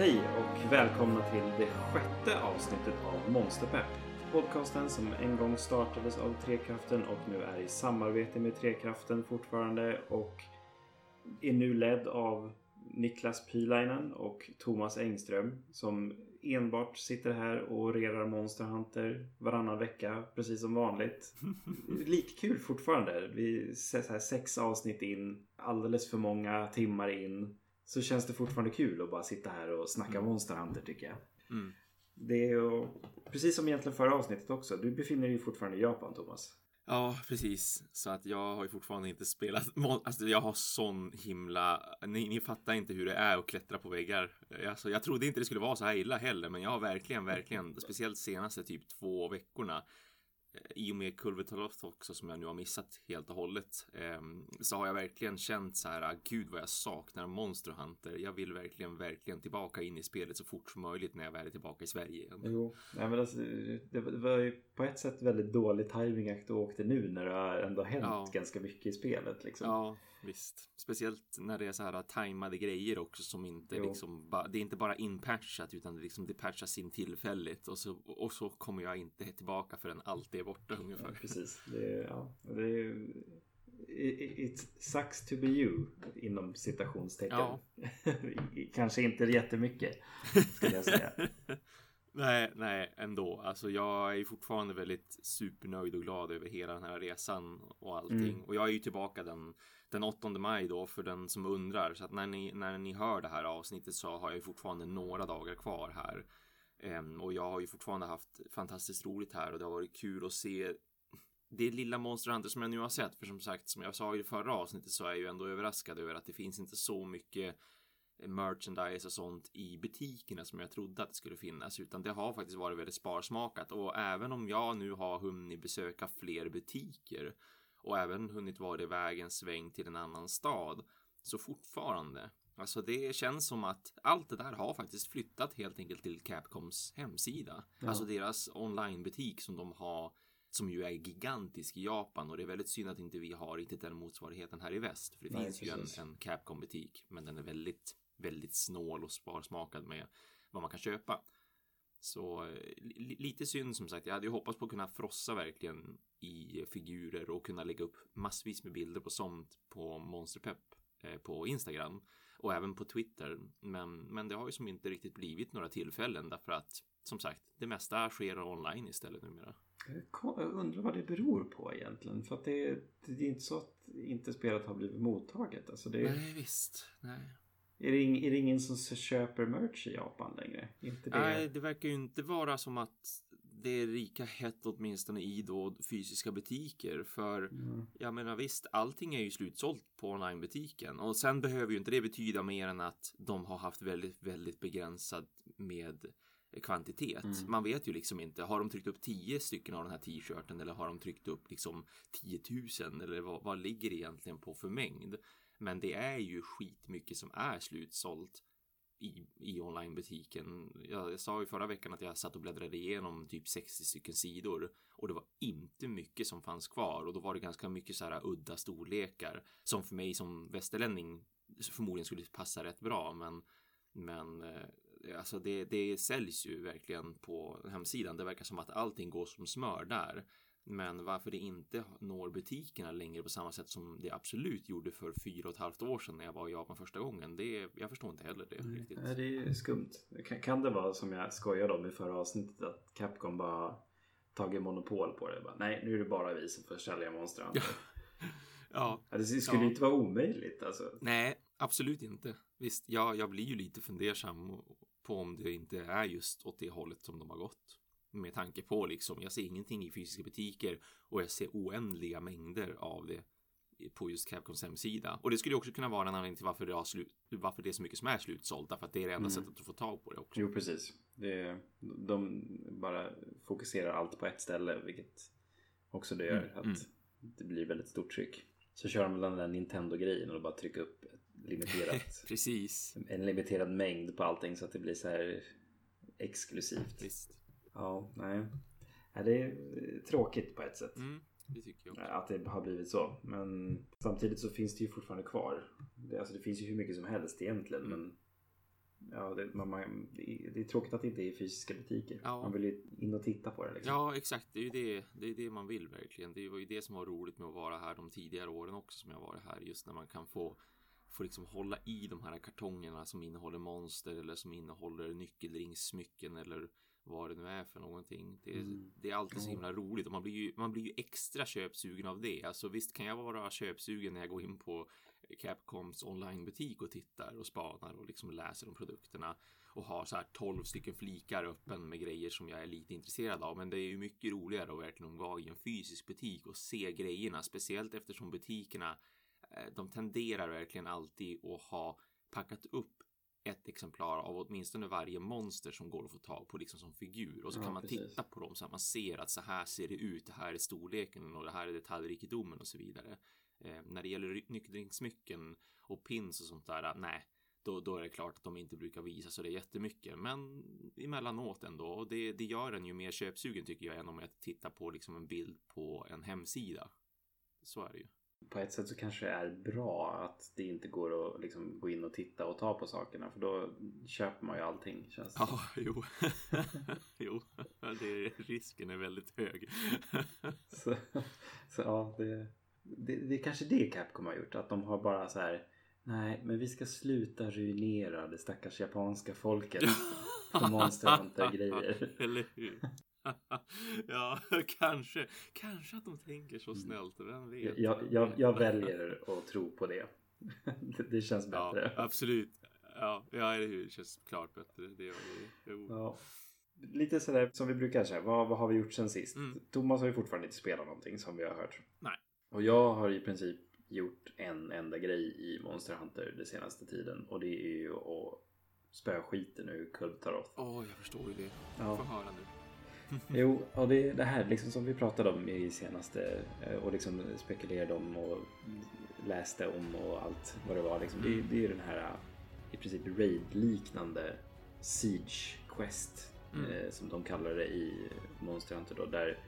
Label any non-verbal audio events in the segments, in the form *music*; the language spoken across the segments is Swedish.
Hej och välkomna till det sjätte avsnittet av Monsterpepp. Podcasten som en gång startades av Trekraften och nu är i samarbete med Trekraften fortfarande och är nu ledd av Niklas Pylainen och Thomas Engström som enbart sitter här och orerar Monster Hunter varannan vecka precis som vanligt. *laughs* Likkul fortfarande. Vi ser så här sex avsnitt in, alldeles för många timmar in. Så känns det fortfarande kul att bara sitta här och snacka Mm. Monster Hunter tycker jag. Mm. Det är ju precis som egentligen förra avsnittet också. Du befinner dig fortfarande i Japan Thomas. Ja, precis. Så att jag har ju fortfarande inte spelat. Alltså, jag har sån himla... Ni, ni fattar inte hur det är att klättra på väggar. Alltså, jag trodde inte det skulle vara så här illa heller, men jag har verkligen, verkligen, speciellt senaste typ två veckorna, i och med Kulvertaloft också som jag nu har missat helt och hållet, ehm, så har jag verkligen känt så här, ah, gud vad jag saknar Monster Hunter. Jag vill verkligen, verkligen tillbaka in i spelet så fort som möjligt när jag väl är tillbaka i Sverige igen. Jo, nej, men alltså, det var- ju på ett sätt väldigt dålig timing att du åkte nu när det har ändå hänt Ja. ganska mycket i spelet. Liksom. Ja, visst. Speciellt när det är så här tajmade grejer också som inte Jo. liksom Det är inte bara inpatchat utan det, liksom, det patchas in tillfälligt och så, och så kommer jag inte tillbaka förrän allt är borta Ja, ungefär. precis. Det, är- ja, det är, it, it sucks to be you inom citationstecken. Ja. *laughs* Kanske inte jättemycket skulle jag säga. *laughs* nej, nej, ändå. Alltså jag är fortfarande väldigt supernöjd och glad över hela den här resan och allting. Mm. Och jag är ju tillbaka den, den 8 maj då för den som undrar. Så att när ni, när ni hör det här avsnittet så har jag ju fortfarande några dagar kvar här. Ehm, och jag har ju fortfarande haft fantastiskt roligt här och det har varit kul att se det lilla Monster Hunter som jag nu har sett. För som sagt, som jag sa i förra avsnittet så är jag ju ändå överraskad över att det finns inte så mycket merchandise och sånt i butikerna som jag trodde att det skulle finnas utan det har faktiskt varit väldigt sparsmakat och även om jag nu har hunnit besöka fler butiker och även hunnit vara iväg en sväng till en annan stad så fortfarande Alltså det känns som att allt det där har faktiskt flyttat helt enkelt till Capcoms hemsida. Ja. Alltså deras onlinebutik som de har som ju är gigantisk i Japan och det är väldigt synd att inte vi har riktigt den motsvarigheten här i väst. För det Nej, finns ju en, precis. en Capcom butik men den är väldigt, väldigt snål och sparsmakad med vad man kan köpa. Så eh, li- lite synd som sagt. Jag hade ju hoppats på att kunna frossa verkligen i figurer och kunna lägga upp massvis med bilder på sånt på Monsterpepp eh, på Instagram och även på Twitter. Men, men det har ju som inte riktigt blivit några tillfällen därför att som sagt, det mesta sker online istället numera. Jag undrar vad det beror på egentligen. För att det, det är inte så att inte spelet har blivit mottaget. Alltså det, Nej, visst. Nej. Är, det ing, är det ingen som köper merch i Japan längre? Inte det? Nej, det verkar ju inte vara som att det är lika hett åtminstone i då fysiska butiker. För Mm. jag menar visst, allting är ju slutsålt på onlinebutiken. Och sen behöver ju inte det betyda mer än att de har haft väldigt, väldigt begränsad med kvantitet. Mm. Man vet ju liksom inte, har de tryckt upp 10 stycken av den här t-shirten eller har de tryckt upp liksom 10 000 eller vad, vad ligger det egentligen på för mängd? Men det är ju skitmycket som är slutsålt i, i onlinebutiken. Jag, jag sa ju förra veckan att jag satt och bläddrade igenom typ 60 stycken sidor och det var inte mycket som fanns kvar och då var det ganska mycket så här udda storlekar som för mig som västerlänning förmodligen skulle passa rätt bra men men eh, alltså det, det säljs ju verkligen på hemsidan. Det verkar som att allting går som smör där. Men varför det inte når butikerna längre på samma sätt som det absolut gjorde för fyra och ett halvt år sedan när jag var i Japan första gången. Det, jag förstår inte heller det riktigt. Nej, det är skumt. Kan, kan det vara som jag skojade om i förra avsnittet att Capcom bara tagit monopol på det? Bara, Nej, nu är det bara vi som får sälja Monster Hunter. *laughs* Ja, Ja, det skulle Ja. inte vara omöjligt alltså. nej, absolut inte. Visst, ja, jag blir ju lite fundersam på om det inte är just åt det hållet som de har gått. Med tanke på liksom, jag ser ingenting i fysiska butiker och jag ser oändliga mängder av det på just Capcoms hemsida. Och det skulle också kunna vara en anledning till varför det, har slut, varför det är så mycket som är slutsålt. Därför att det är det enda Mm. sättet att få tag på det också. Jo, precis. Det, de bara fokuserar allt på ett ställe, vilket också det gör Mm, att mm. det blir väldigt stort tryck. Så kör de den där Nintendo-grejen och bara trycker upp ett limiterat, *laughs* Precis. en limiterad mängd på allting så att det blir så här exklusivt. Visst. Ja, nej. Ja, det är eh, tråkigt på ett sätt. Mm, det tycker jag också. Att det har blivit så. Men samtidigt så finns det ju fortfarande kvar. Det, alltså det finns ju hur mycket som helst egentligen. Mm. Men Ja, det, man, man, det är tråkigt att det inte är fysiska butiker. Ja. Man vill ju in och titta på det. Liksom. Ja, exakt. Det är ju det, det, är det man vill verkligen. Det var ju det som var roligt med att vara här de tidigare åren också som jag varit här. Just när man kan få, få liksom hålla i de här kartongerna som innehåller monster eller som innehåller nyckelringssmycken eller vad det nu är för någonting. Det, Mm. det är alltid så himla roligt och man blir, ju, man blir ju extra köpsugen av det. Alltså visst kan jag vara köpsugen när jag går in på Capcoms onlinebutik och tittar och spanar och liksom läser om produkterna och har så här 12 stycken flikar öppen med grejer som jag är lite intresserad av. Men det är ju mycket roligare att verkligen vara i en fysisk butik och se grejerna, speciellt eftersom butikerna eh, de tenderar verkligen alltid att ha packat upp ett exemplar av åtminstone varje monster som går att få tag på liksom som figur och så Ja, kan man precis. titta på dem så att man ser att så här ser det ut. Det här är storleken och det här är detaljrikedomen och så vidare. Eh, när det gäller nyckelringssmycken och pins och sånt där, nej, då, då är det klart att de inte brukar visa så det är jättemycket. Men emellanåt ändå. Och det, det gör en ju mer köpsugen tycker jag än om jag tittar på liksom en bild på en hemsida. Så är det ju. På ett sätt så kanske det är bra att det inte går att liksom gå in och titta och ta på sakerna. För då köper man ju allting känns det. Ja, jo. *laughs* jo, det, risken är väldigt hög. *laughs* Så, så ja, det, det, det är kanske det Capcom har gjort. Att de har bara så här. Nej, men vi ska sluta ruinera det stackars japanska folket. För *laughs* Monster Hunter-grejer. Eller hur? *laughs* ja, *laughs* kanske. Kanske att de tänker så snällt. Vem vet? Mm. Jag, jag, jag väljer att tro på *laughs* det. Det, känns Ja, bättre. absolut. Ja, ja? Det känns klart bättre. Det gör det. Jo. Ja. Lite sådär som vi brukar säga. Vad, vad har vi gjort sen sist? Mm. Thomas har ju fortfarande inte spelat någonting som vi har hört. Nej. Och jag har i princip gjort en enda grej i Monster Hunter den senaste tiden. Och det är ju att spöa skiten ur Kultaroth. Åh, jag förstår ju det. Ja. Få höra nu. Jo, och det det här liksom som vi pratade om i senaste eh, och liksom spekulerade om och läste om och allt vad det var. Liksom. Det, det är ju den här eh, i princip raid-liknande Siege Quest Mm. eh, som de kallar det i Monster Hunter då, där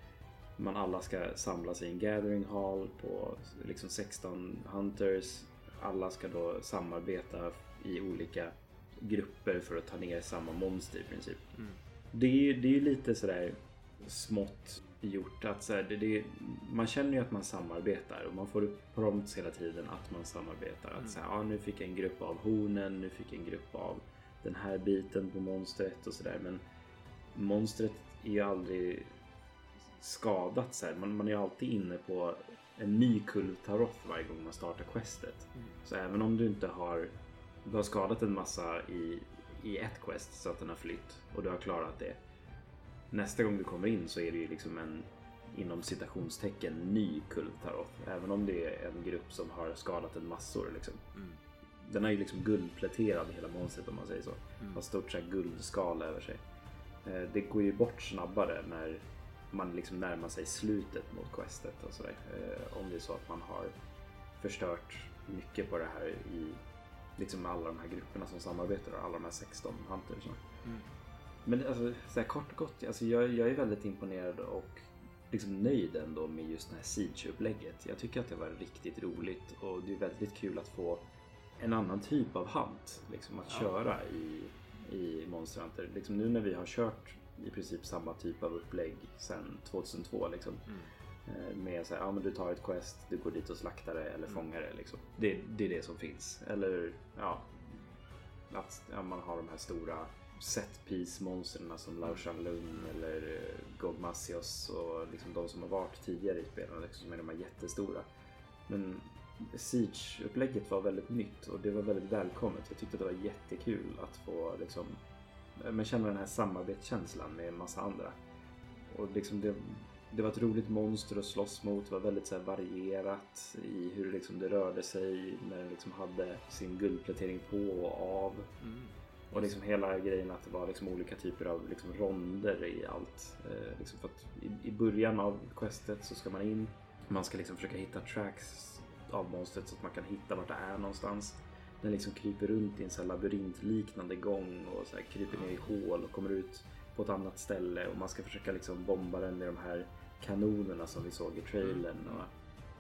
man alla ska samlas i en gathering hall på liksom 16 hunters. Alla ska då samarbeta i olika grupper för att ta ner samma monster i princip. Mm. Det är ju det är ju lite sådär smått gjort. Att så här, det, det, man känner ju att man samarbetar och man får prompts hela tiden att man samarbetar. Att så här, ja, nu fick jag en grupp av hornen, nu fick jag en grupp av den här biten på monstret och sådär. Men monstret är ju aldrig skadat så här. Man, man är alltid inne på en ny Kultaroth varje gång man startar questet. Mm. Så även om du inte har, du har skadat en massa i, i ett quest så att den har flytt och du har klarat det. Nästa gång du kommer in så är det ju liksom en inom citationstecken ny Kultaroth. Även om det är en grupp som har skadat en massor liksom. Mm. Den är ju liksom guldpläterad hela monstret om man säger så. Mm. Har stort så guldskal över sig. Eh, Det går ju bort snabbare när man liksom närmar sig slutet mot questet och sådär. Eh, Om det är så att man har förstört mycket på det här i liksom alla de här grupperna som samarbetar och alla de här 16 huntersna. Mm. Men alltså, så här kort och gott, alltså jag, jag är väldigt imponerad och liksom nöjd ändå med just det här Siege-upplägget. Jag tycker att det var riktigt roligt och det är väldigt kul att få en annan typ av hunt liksom att Ja. köra i, i Monster Hunter. Liksom nu när vi har kört i princip samma typ av upplägg sedan 2002 liksom. Mm. Eh, Med så här, ja men du tar ett quest, du går dit och slaktar det eller Mm. fångar det liksom. Det, det är det som finns. Eller ja, att ja, man har de här stora set piece monstren som Lao Shanlun eller eh, Gogmasios och liksom de som har varit tidigare i spelen liksom, som är de här jättestora. Men Siege-upplägget var väldigt nytt och det var väldigt välkommet. Jag tyckte att det var jättekul att få liksom, eh, men känna den här samarbetskänslan med en massa andra. Och liksom det, det var ett roligt monster att slåss mot. Det var väldigt så här varierat i hur liksom det rörde sig när den liksom hade sin guldplätering på och av. Mm. Och liksom hela grejen att det var liksom olika typer av liksom ronder i allt. Eh, liksom för att i, I början av questet så ska man in. Man ska liksom försöka hitta tracks av monstret så att man kan hitta vart det är någonstans. Den liksom kryper runt i en här labyrintliknande gång och så kryper ner i hål och kommer ut på ett annat ställe och man ska försöka liksom bomba den med de här kanonerna som vi såg i trailern. Och,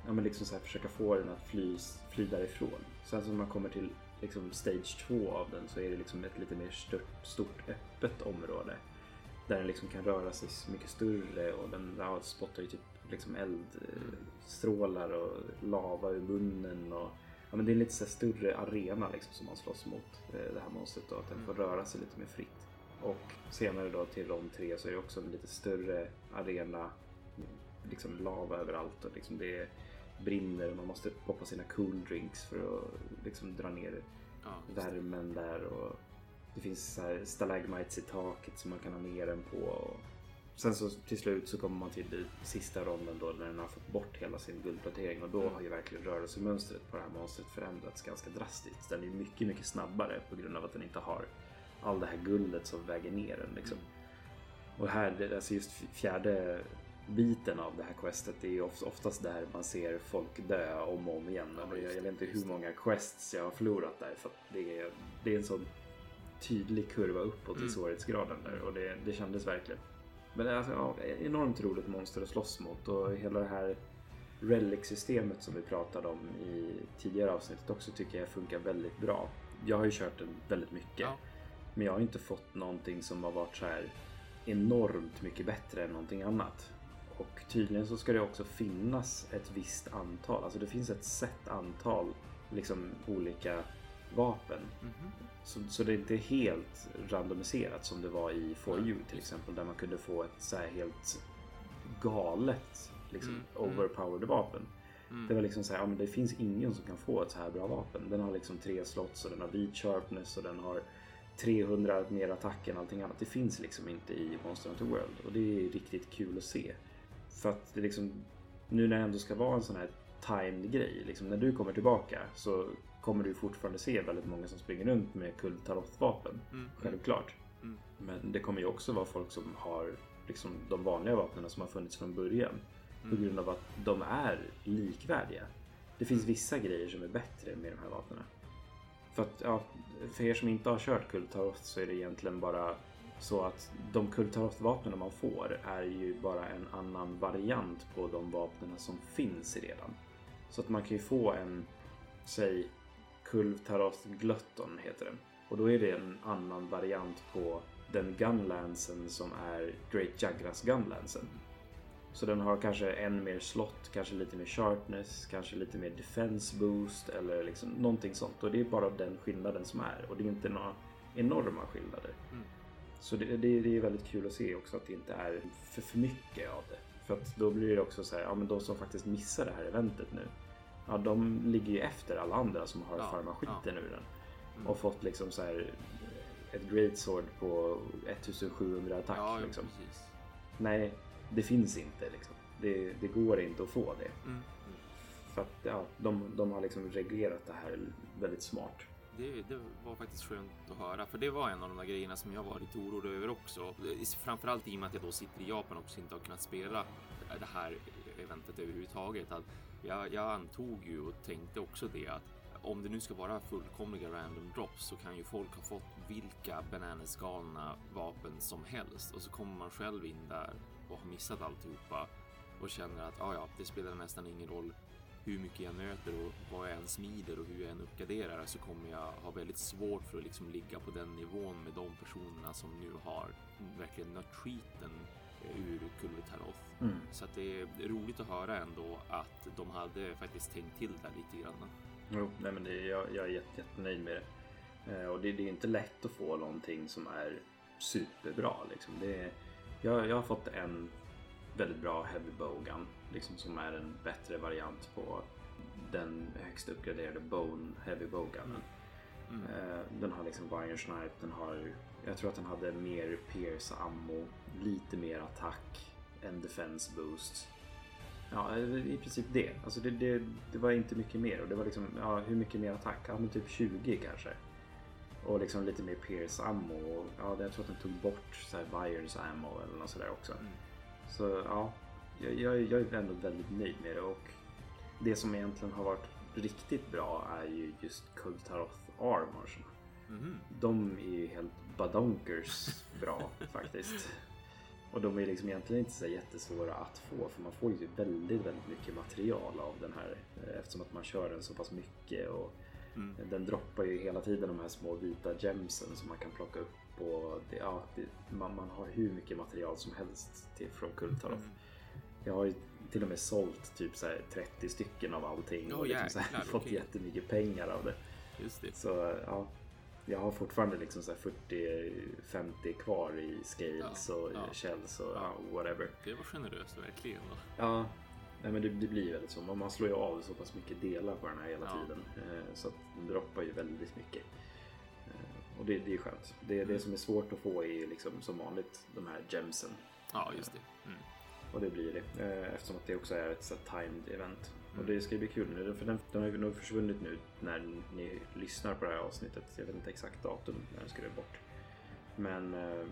ja, men liksom så här försöka få den att fly, fly därifrån. Sen så när man kommer till liksom stage 2 av den så är det liksom ett lite mer stort, stort öppet område. Där den liksom kan röra sig mycket större och den ja, spottar ju typ liksom eldstrålar och lava ur munnen. Och, ja, men det är en lite så större arena liksom som man slåss mot eh, det här monstret då. Att den får röra sig lite mer fritt. Och senare då till rond 3 så är det också en lite större arena. Liksom lava överallt och liksom det brinner och man måste poppa sina cool drinks för att liksom dra ner Ja, värmen där. Och det finns så här stalagmites i taket som man kan ha ner den på. Och sen så till slut så kommer man till den sista ronden då när den har fått bort hela sin guldplatering och då Mm. har ju verkligen rörelsemönstret på det här monstret förändrats ganska drastiskt. Den är mycket, mycket snabbare på grund av att den inte har all det här guldet som väger ner den liksom. Och här, alltså just fjärde biten av det här questet det är ju of- oftast där man ser folk dö om och om igen. Ja, jag, jag vet inte hur många quests jag har förlorat där för det är, det är en sån tydlig kurva uppåt i Mm. svårighetsgraden där och det, det kändes verkligen. Men det är alltså, ja, enormt roligt monster att slåss mot och hela det här Relic-systemet som vi pratade om i tidigare avsnittet också tycker jag funkar väldigt bra. Jag har ju kört den väldigt mycket. Ja. Men jag har inte fått någonting som har varit så här enormt mycket bättre än någonting annat. Och tydligen så ska det också finnas ett visst antal, alltså det finns ett sett antal liksom olika vapen. Mhm. Så, så det är inte helt randomiserat som det var i For You till exempel där man kunde få ett så här helt galet liksom Mm, mm. overpowered vapen. Mm. Det var liksom så här, ja, men det finns ingen som kan få ett så här bra vapen. Den har liksom tre slots och den har beat sharpness och den har 300 mer attack än allting annat. Det finns liksom inte i Monster Hunter World och det är riktigt kul att se. För att det liksom, nu när det ändå ska vara en sån här timed grej, liksom när du kommer tillbaka så kommer du fortfarande se väldigt många som springer runt med Kultaroth-vapen. Mm. Självklart. Mm. Men det kommer ju också vara folk som har liksom de vanliga vapnen som har funnits från början. På Mm. grund av att de är likvärdiga. Det finns vissa grejer som är bättre med de här vapnen. För att, ja, för er som inte har kört Kultaroth så är det egentligen bara så att de Kultaroth-vapnen man får är ju bara en annan variant på de vapnen som finns redan. Så att man kan ju få en, säg Kultaroth Glutton heter den. Och då är det en annan variant på den Gunlansen som är Great Jagras Gunlansen. Så den har kanske en mer slott, kanske lite mer sharpness, kanske lite mer defense boost eller liksom någonting sånt. Och det är bara den skillnaden som är. Och det är inte några enorma skillnader. Mm. Så det, det, det är väldigt kul att se också att det inte är för, för mycket av det. För att då blir det också så här, ja men de som faktiskt missar det här eventet nu. Ja, de ligger ju efter alla andra som har Ja, farmat skiten ja. ur den. Mm. Och fått liksom så här ett great sword på 1700 attack. Ja, liksom. precis. Nej, det finns inte liksom. Det, det går inte att få det. Mm. Mm. För att ja, de, de har liksom reglerat det här väldigt smart. Det, det var faktiskt skönt att höra, för det var en av de där grejerna som jag var lite orolig över också. Framförallt i och med att jag då sitter i Japan och också inte har kunnat spela det här eventet överhuvudtaget. Att jag, jag antog ju och tänkte också det att om det nu ska vara fullkomliga random drops så kan ju folk ha fått vilka bananasgalna vapen som helst och så kommer man själv in där och har missat alltihopa och känner att ah, ja, det spelar nästan ingen roll hur mycket jag möter och vad jag än smider och hur jag än uppgraderar så kommer jag ha väldigt svårt för att liksom ligga på den nivån med de personerna som nu har verkligen nött skiten eh, ur Kulvetaroth. Mm. Så att det är roligt att höra ändå att de hade faktiskt tänkt till där lite grann. Jo, nej men det, jag, jag är jätte, jättenöjd med det. Eh, och det, det är inte lätt att få någonting som är superbra. Liksom. Det jag, jag har fått en väldigt bra Heavy Bowgun liksom, som är en bättre variant på den högst uppgraderade Bone Heavy Bowgunnen. Mm. Eh, den har liksom Iron Snipe, den har, jag tror att den hade mer Pierce ammo, lite mer attack, en defense boost. Ja, i princip det. Alltså det, det, det var inte mycket mer. Och det var liksom, ja, hur mycket mer attack? Ja, men typ 20 kanske. Och liksom lite mer Pierce ammo. Och, ja, jag tror att den tog bort så här ammo eller något sådär också. Mm. Så ja, jag, jag, jag är ändå väldigt nöjd med det. Och det som egentligen har varit riktigt bra är ju just Kultaroth Armors. Mhm. De är ju helt badonkers bra *laughs* faktiskt. Och de är liksom egentligen inte så jättesvåra att få för man får ju väldigt, väldigt mycket material av den här eh, eftersom att man kör den så pass mycket. Och Mm. Den droppar ju hela tiden de här små vita gemsen som man kan plocka upp. Och det, ja, det, man, man har hur mycket material som helst till, från Kultaroth. Mm. Jag har ju till och med sålt typ så här 30 stycken av allting Åh, och liksom så här, jäklar, *laughs* fått okej. jättemycket pengar av det. Det. Så ja, jag har fortfarande liksom så här 40-50 kvar i scales Ja, och ja. shells och Ja. whatever. Det var generöst verkligen. Då. Ja, nej, men det, det blir väldigt så. Man- slår ju av så pass mycket delar på den här hela tiden. Eh, så att den droppar ju väldigt mycket. Och det, det är skönt. Det, det som är svårt att få är liksom som vanligt de här gemsen. Ja, just det. Mm. Och det blir det. Eh, eftersom att det också är ett så timed event. Och Mm. det ska ju bli kul nu. För den, den har ju försvunnit nu när ni lyssnar på det här avsnittet. Jag vet inte exakt datum när den skulle bort. Men eh,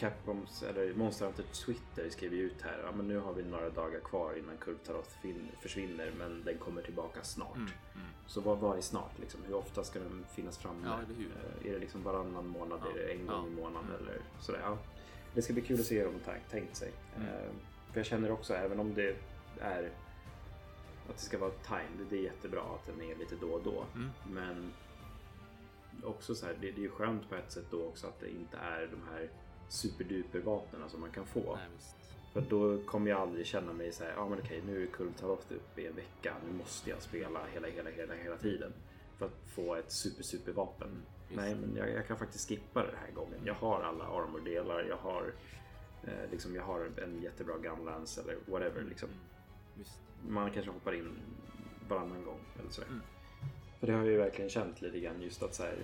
Capcoms, eller Monster Hunter Twitter skriver ut här. Ja, men nu har vi några dagar kvar innan Kultaroth fin- försvinner. Men den kommer tillbaka snart. Mm. Mm. Så vad var är snart? Liksom? Hur ofta ska den finnas framme? Ja, eller hur? Eh, Är det liksom varannan månad? Ja, Är det en gång i månaden? mm. Eller sådär. Ja. Det ska bli kul att se hur de tänkt sig. Mm. Eh, För jag känner också, även om det är att det ska vara time, det är jättebra att den är lite då och då. Mm. Men också så här, det, det är ju skönt på ett sätt då också att det inte är de här superduper vapnen som man kan få. Nej. För då kommer jag aldrig känna mig så här, ja men okej nu är Kultaroth uppe i en vecka, nu måste jag spela hela, hela, hela, hela tiden. För att få ett super, super vapen. Visst. Nej, men jag, jag kan faktiskt skippa det här gången. Jag har alla armordelar, jag har eh, liksom, jag har en jättebra gunlance eller whatever liksom. Mm. Man kanske hoppar in varannan gång eller sådär. Mm. För det har jag ju verkligen känt lite grann just att så här,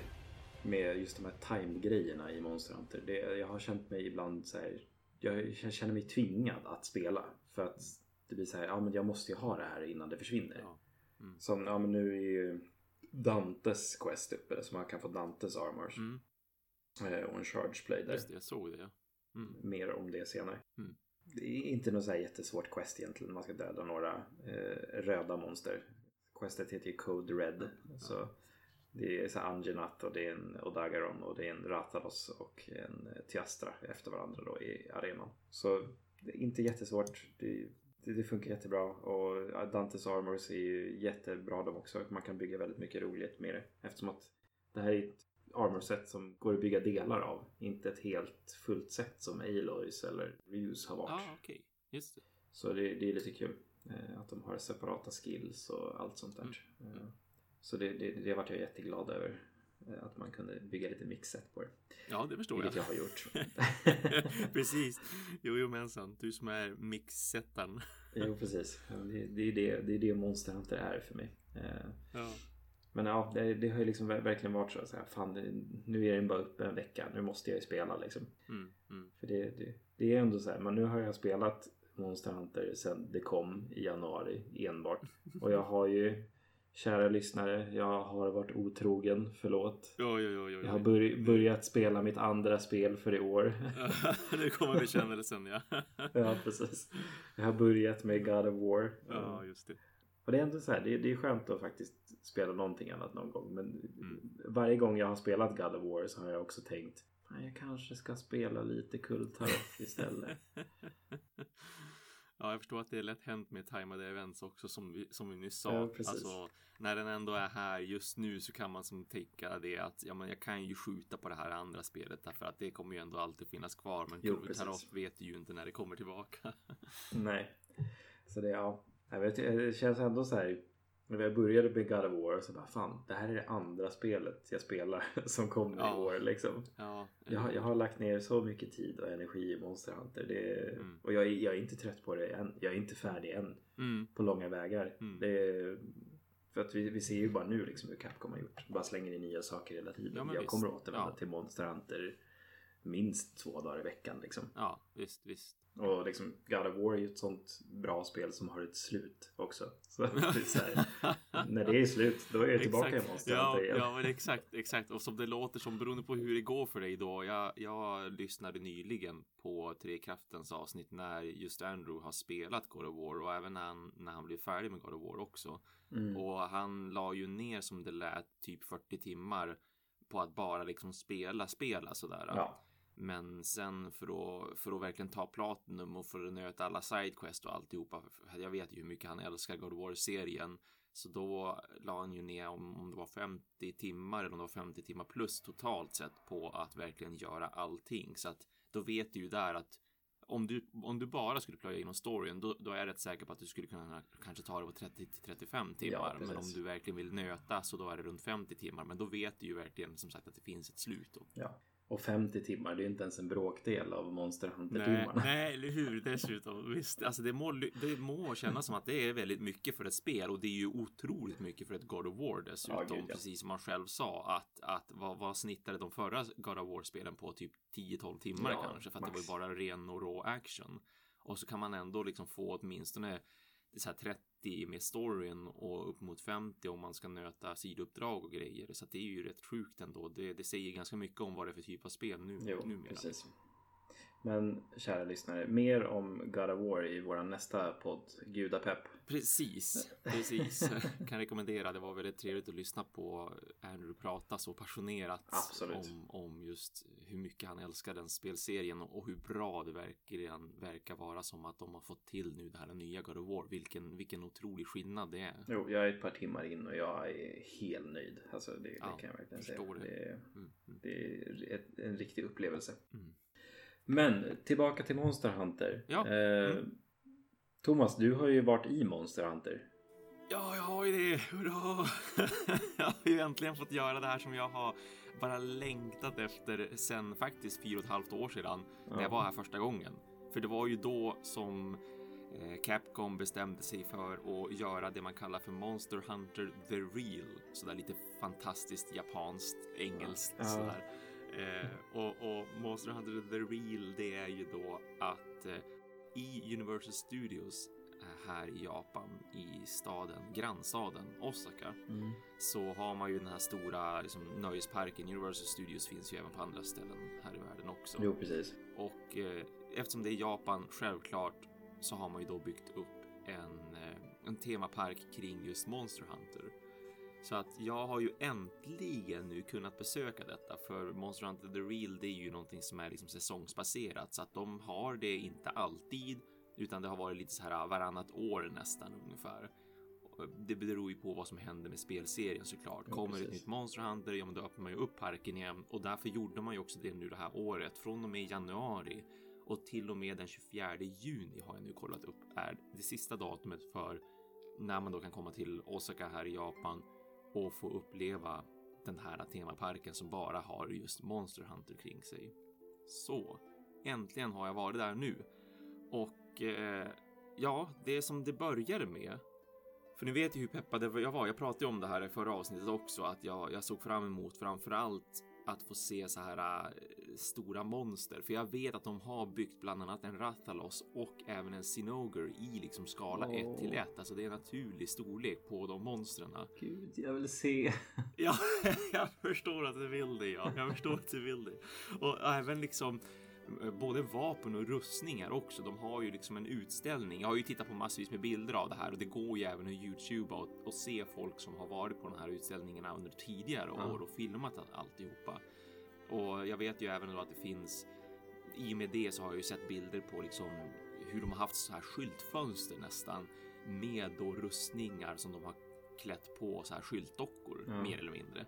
med just de här time-grejerna i Monster Hunter. Det, jag har känt mig ibland så här, jag känner mig tvingad att spela. För att det blir så här, ja men jag måste ju ha det här innan det försvinner. Ja. Mm. Som, ja men nu är ju Dantes quest uppe så man kan få Dantes armors. Mm. Eh, och en charge play där. Just det, jag såg det. Ja. Mm. Mer om det senare. Mm. Det är inte något så här jättesvårt quest egentligen. Man ska döda några eh, röda monster. Questet heter ju Code Red. Så det är så Angenat och det är en Odagaron och det är en Ratalos och en Tiastra efter varandra då i arenan. Så det är inte jättesvårt. Det, det, det funkar jättebra och Dantes Armors är ju jättebra de också. Man kan bygga väldigt mycket roligt med det eftersom att det här är ett armorset som går att bygga delar av. Inte ett helt fullt set som Aloys eller Ryus har varit. Ja, okej. Just det. Så det, det är lite kul eh, att de har separata skills och allt sånt där. Mm. Eh, Så det, det, det vart jag jätteglad över. eh, Att man kunde bygga lite mixset på det. Ja, det förstår Vilket jag jag. har gjort. *laughs* Precis. Jo, jo, mensan. Du som är mixsättaren. *laughs* jo, precis. Det, det, är det, det är det Monster Hunter är för mig. Eh, Ja. Men ja, det, det har ju liksom ver- verkligen varit så. här, fan, nu är den bara uppe en vecka. Nu måste jag ju spela liksom. Mm, mm. För det, det, det är ändå så här, men nu har jag spelat Monster Hunter sedan det kom i januari enbart. Och jag har ju, kära lyssnare, jag har varit otrogen, förlåt. Jo, jo, jo, jo. Jag har bör, börjat spela mitt andra spel för i år. *laughs* nu kommer bekännelsen, ja. *laughs* ja, precis. Jag har börjat med God of War. ja, just det. Och det är ändå så här, det, det är skönt att faktiskt spela någonting annat någon gång. Men Mm. varje gång jag har spelat God of War så har jag också tänkt, "Nej, jag kanske ska spela lite Kultaroth istället. *laughs* Ja, jag förstår att det är lätt hänt med tajmade events också som vi, som vi nyss sa. Ja, alltså, när den ändå är här just nu så kan man som tänka det att ja, men jag kan ju skjuta på det här andra spelet därför att det kommer ju ändå alltid finnas kvar. Men precis. vet ju inte när det kommer tillbaka. Nej. Så det, ja. Jag vet, det känns ändå så här. När jag började med God of War så bara fan, det här är det andra spelet jag spelar *laughs* som kommer Ja. i år liksom. ja, Jag, har- jag har lagt ner så mycket tid och energi i Monster Hunter. Det, Mm. Och jag jag är inte trött på det än. Jag är inte färdig än mm, på långa vägar. Mm. Det för att vi, vi ser ju bara nu liksom hur Capcom har gjort. Bara slänger in nya saker hela tiden. Ja, jag visst. kommer återvända Ja. till Monster Hunter minst två dagar i veckan liksom. ja, visst, visst. Och liksom God of War är ju ett sånt bra spel som har ett slut också. Så *laughs* det här, när det är slut då är jag tillbaka i. Monster ja, igen. ja, men exakt, exakt. Och som det låter som beroende på hur det går för dig då. Jag, jag lyssnade nyligen på Trekraftens avsnitt när just Andrew har spelat God of War och även när han, när han blev färdig med God of War också. Mm. Och han la ju ner som det lät typ 40 timmar på att bara liksom spela, spela sådär. Ja. Men sen för att, för att verkligen ta Platinum och för att nöta alla sidequest och alltihopa. Jag vet ju hur mycket han älskar God of War-serien. Så då la han ju ner om, om det var 50 timmar eller om det var 50 timmar plus totalt sett på att verkligen göra allting. Så att då vet du ju där att om du, om du bara skulle plöja igenom storyn, då, då är jag rätt säker på att du skulle kunna kanske ta det på 30 till 35 timmar. Ja, men om du verkligen vill nöta så då är det runt 50 timmar. Men då vet du ju verkligen som sagt att det finns ett slut. Då. Ja. Och 50 timmar, det är inte ens en bråkdel av Monster Hunter-timmarna. nej, eller hur? Dessutom, visst, alltså det må, det må kännas som att det är väldigt mycket för ett spel och det är ju otroligt mycket för ett God of War dessutom. Ja, gud, ja. Precis som man själv sa att, att vad, vad snittade de förra God of War-spelen på? Typ 10-12 timmar Ja, kanske, för att max. det var ju bara ren och rå action. Och så kan man ändå liksom få åtminstone så här 30 med storyn och upp mot 50 om man ska nöta sidouppdrag och grejer. Så att det är ju rätt sjukt ändå. Det, det säger ganska mycket om vad det är för typ av spel nu, Jo, numera. precis. Men kära lyssnare, mer om God of War i vår nästa podd, Gudapepp. Precis, precis. *laughs* kan rekommendera. Det var väldigt trevligt att lyssna på Andrew prata så passionerat Absolut. om, om just hur mycket han älskar den spelserien och, och hur bra det verkligen verkar vara som att de har fått till nu det här nya God of War. Vilken, vilken otrolig skillnad det är. Jo, jag är ett par timmar in och jag är helt nöjd. Alltså det, det Ja, kan jag verkligen säga. det. Det är, Mm, mm, det är ett, en riktig upplevelse. mm. Men tillbaka till Monster Hunter. Ja. Eh, Mm. Thomas, du har ju varit i Monster Hunter. Ja, jag har ju det. Hurra! *laughs* jag har ju äntligen fått göra det här som jag har bara längtat efter sen faktiskt fyra och ett halvt år sedan när jag var här första gången. För det var ju då som eh, Capcom bestämde sig för att göra det man kallar för Monster Hunter The Real. Sådär lite fantastiskt japanskt, engelskt sådär. Eh, och, och Monster Hunter The Real, det är ju då att eh, i Universal Studios eh, här i Japan i staden, grannstaden Osaka Mm. så har man ju den här stora liksom, nöjesparken. Universal Studios finns ju även på andra ställen här i världen också. Jo, precis. Och eh, eftersom det är Japan, självklart, så har man ju då byggt upp en, eh, en temapark kring just Monster Hunter. Så att jag har ju äntligen nu kunnat besöka detta för Monster Hunter The Real det är ju någonting som är liksom säsongsbaserat så att de har det inte alltid utan det har varit lite så här varannat år nästan ungefär. Det beror ju på vad som händer med spelserien såklart. Ja, Kommer ett precis. nytt Monster Hunter, ja men då öppnar man ju upp parken igen och därför gjorde man ju också det nu det här året från och med januari och till och med den 24 juni har jag nu kollat upp är det sista datumet för när man då kan komma till Osaka här i Japan och få uppleva den här temaparken som bara har just Monster Hunter kring sig. Så äntligen har jag varit där nu och eh, ja, det som det började med. För ni vet ju hur peppad jag var. Jag pratade ju om det här i förra avsnittet också, att jag, jag såg fram emot framför allt att få se så här eh, stora monster. För jag vet att de har byggt bland annat en Rathalos och även en Sinoger i liksom skala 1 Åh. till 1. Alltså det är naturlig storlek på de monstren. Gud, jag vill se. *laughs* Ja, jag förstår att du vill det. Ja. Jag förstår att du vill det. Och även liksom eh, både vapen och rustningar också. De har ju liksom en utställning. Jag har ju tittat på massvis med bilder av det här och det går ju även att Youtube och, och se folk som har varit på de här utställningarna under tidigare år och filmat all- alltihopa. Och jag vet ju även då att det finns i och med det så har jag ju sett bilder på liksom hur de har haft så här skyltfönster nästan med då rustningar som de har klätt på så här skyltdockor Ja. mer eller mindre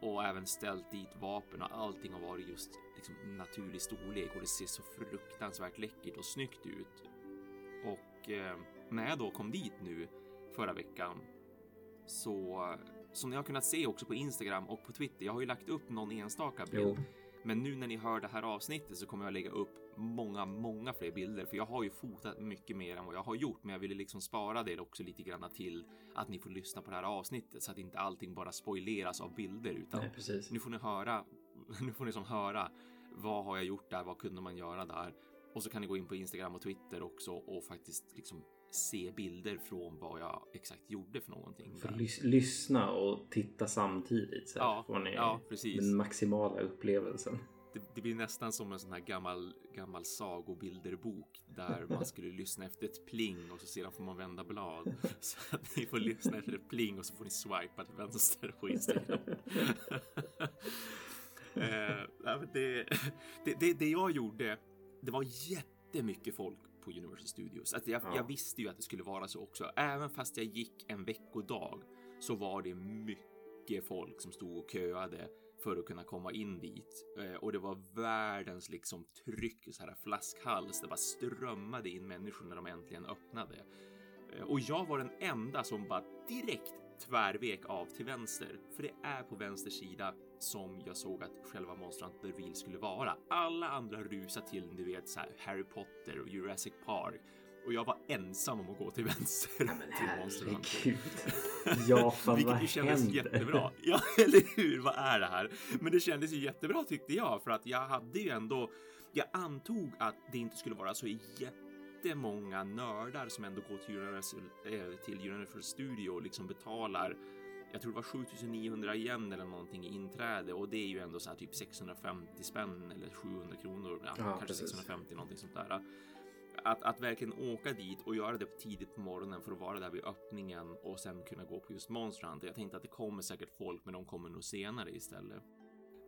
och även ställt dit vapen och allting har varit just liksom naturlig storlek och det ser så fruktansvärt läckert och snyggt ut. Och eh, när jag då kom dit nu förra veckan så som ni har kunnat se också på Instagram och på Twitter. Jag har ju lagt upp någon enstaka bild, Jo, men nu när ni hör det här avsnittet så kommer jag lägga upp många, många fler bilder, för jag har ju fotat mycket mer än vad jag har gjort, men jag ville liksom spara det också lite grann till att ni får lyssna på det här avsnittet så att inte allting bara spoileras av bilder utan nej, precis. nu får ni höra. *laughs* Nu får ni som höra. Vad har jag gjort där? Vad kunde man göra där? Och så kan ni gå in på Instagram och Twitter också och faktiskt liksom se bilder från vad jag exakt gjorde för någonting. För lys- lyssna och titta samtidigt så Ja, får ni ja, den maximala upplevelsen. Det, det blir nästan som en sån här gammal, gammal sagobilderbok där man *laughs* skulle lyssna efter ett pling och så sedan får man vända blad. *laughs* Så att ni får lyssna efter ett pling och så får ni swipa till vänster på Instagram. *laughs* eh, det, det, det jag gjorde, det var jättemycket folk på Universal Studios. Att jag, Ja. jag visste ju att det skulle vara så också. Även fast jag gick en veckodag så var det mycket folk som stod och köade för att kunna komma in dit. Eh, och det var världens liksom tryck, så här flaskhals. Det bara strömmade in människor när de äntligen öppnade. Eh, Och jag var den enda som bara direkt tvärvek av till vänster. För det är på vänster sida som jag såg att själva Hunter Reveal skulle vara. Alla andra rusar till, du vet, så här Harry Potter och Jurassic Park. Och jag var ensam om att gå till vänster men till herregud. *laughs* Ja, fan Vilket ju kändes händer? jättebra. Ja, *laughs* eller hur? Vad är det här? Men det kändes ju jättebra tyckte jag för att jag hade ju ändå. Jag antog att det inte skulle vara så jättemånga nördar som ändå går till Universal, eh, till Universal Studio och liksom betalar. Jag tror det var 7900 igen eller någonting i inträde och det är ju ändå så här typ 650 spänn eller 700 kronor. Ja, kanske precis. 650 någonting sånt där. Att, att verkligen åka dit och göra det tidigt på morgonen för att vara där vid öppningen och sen kunna gå på just Monster Hunter. Jag tänkte att det kommer säkert folk, men de kommer nog senare istället.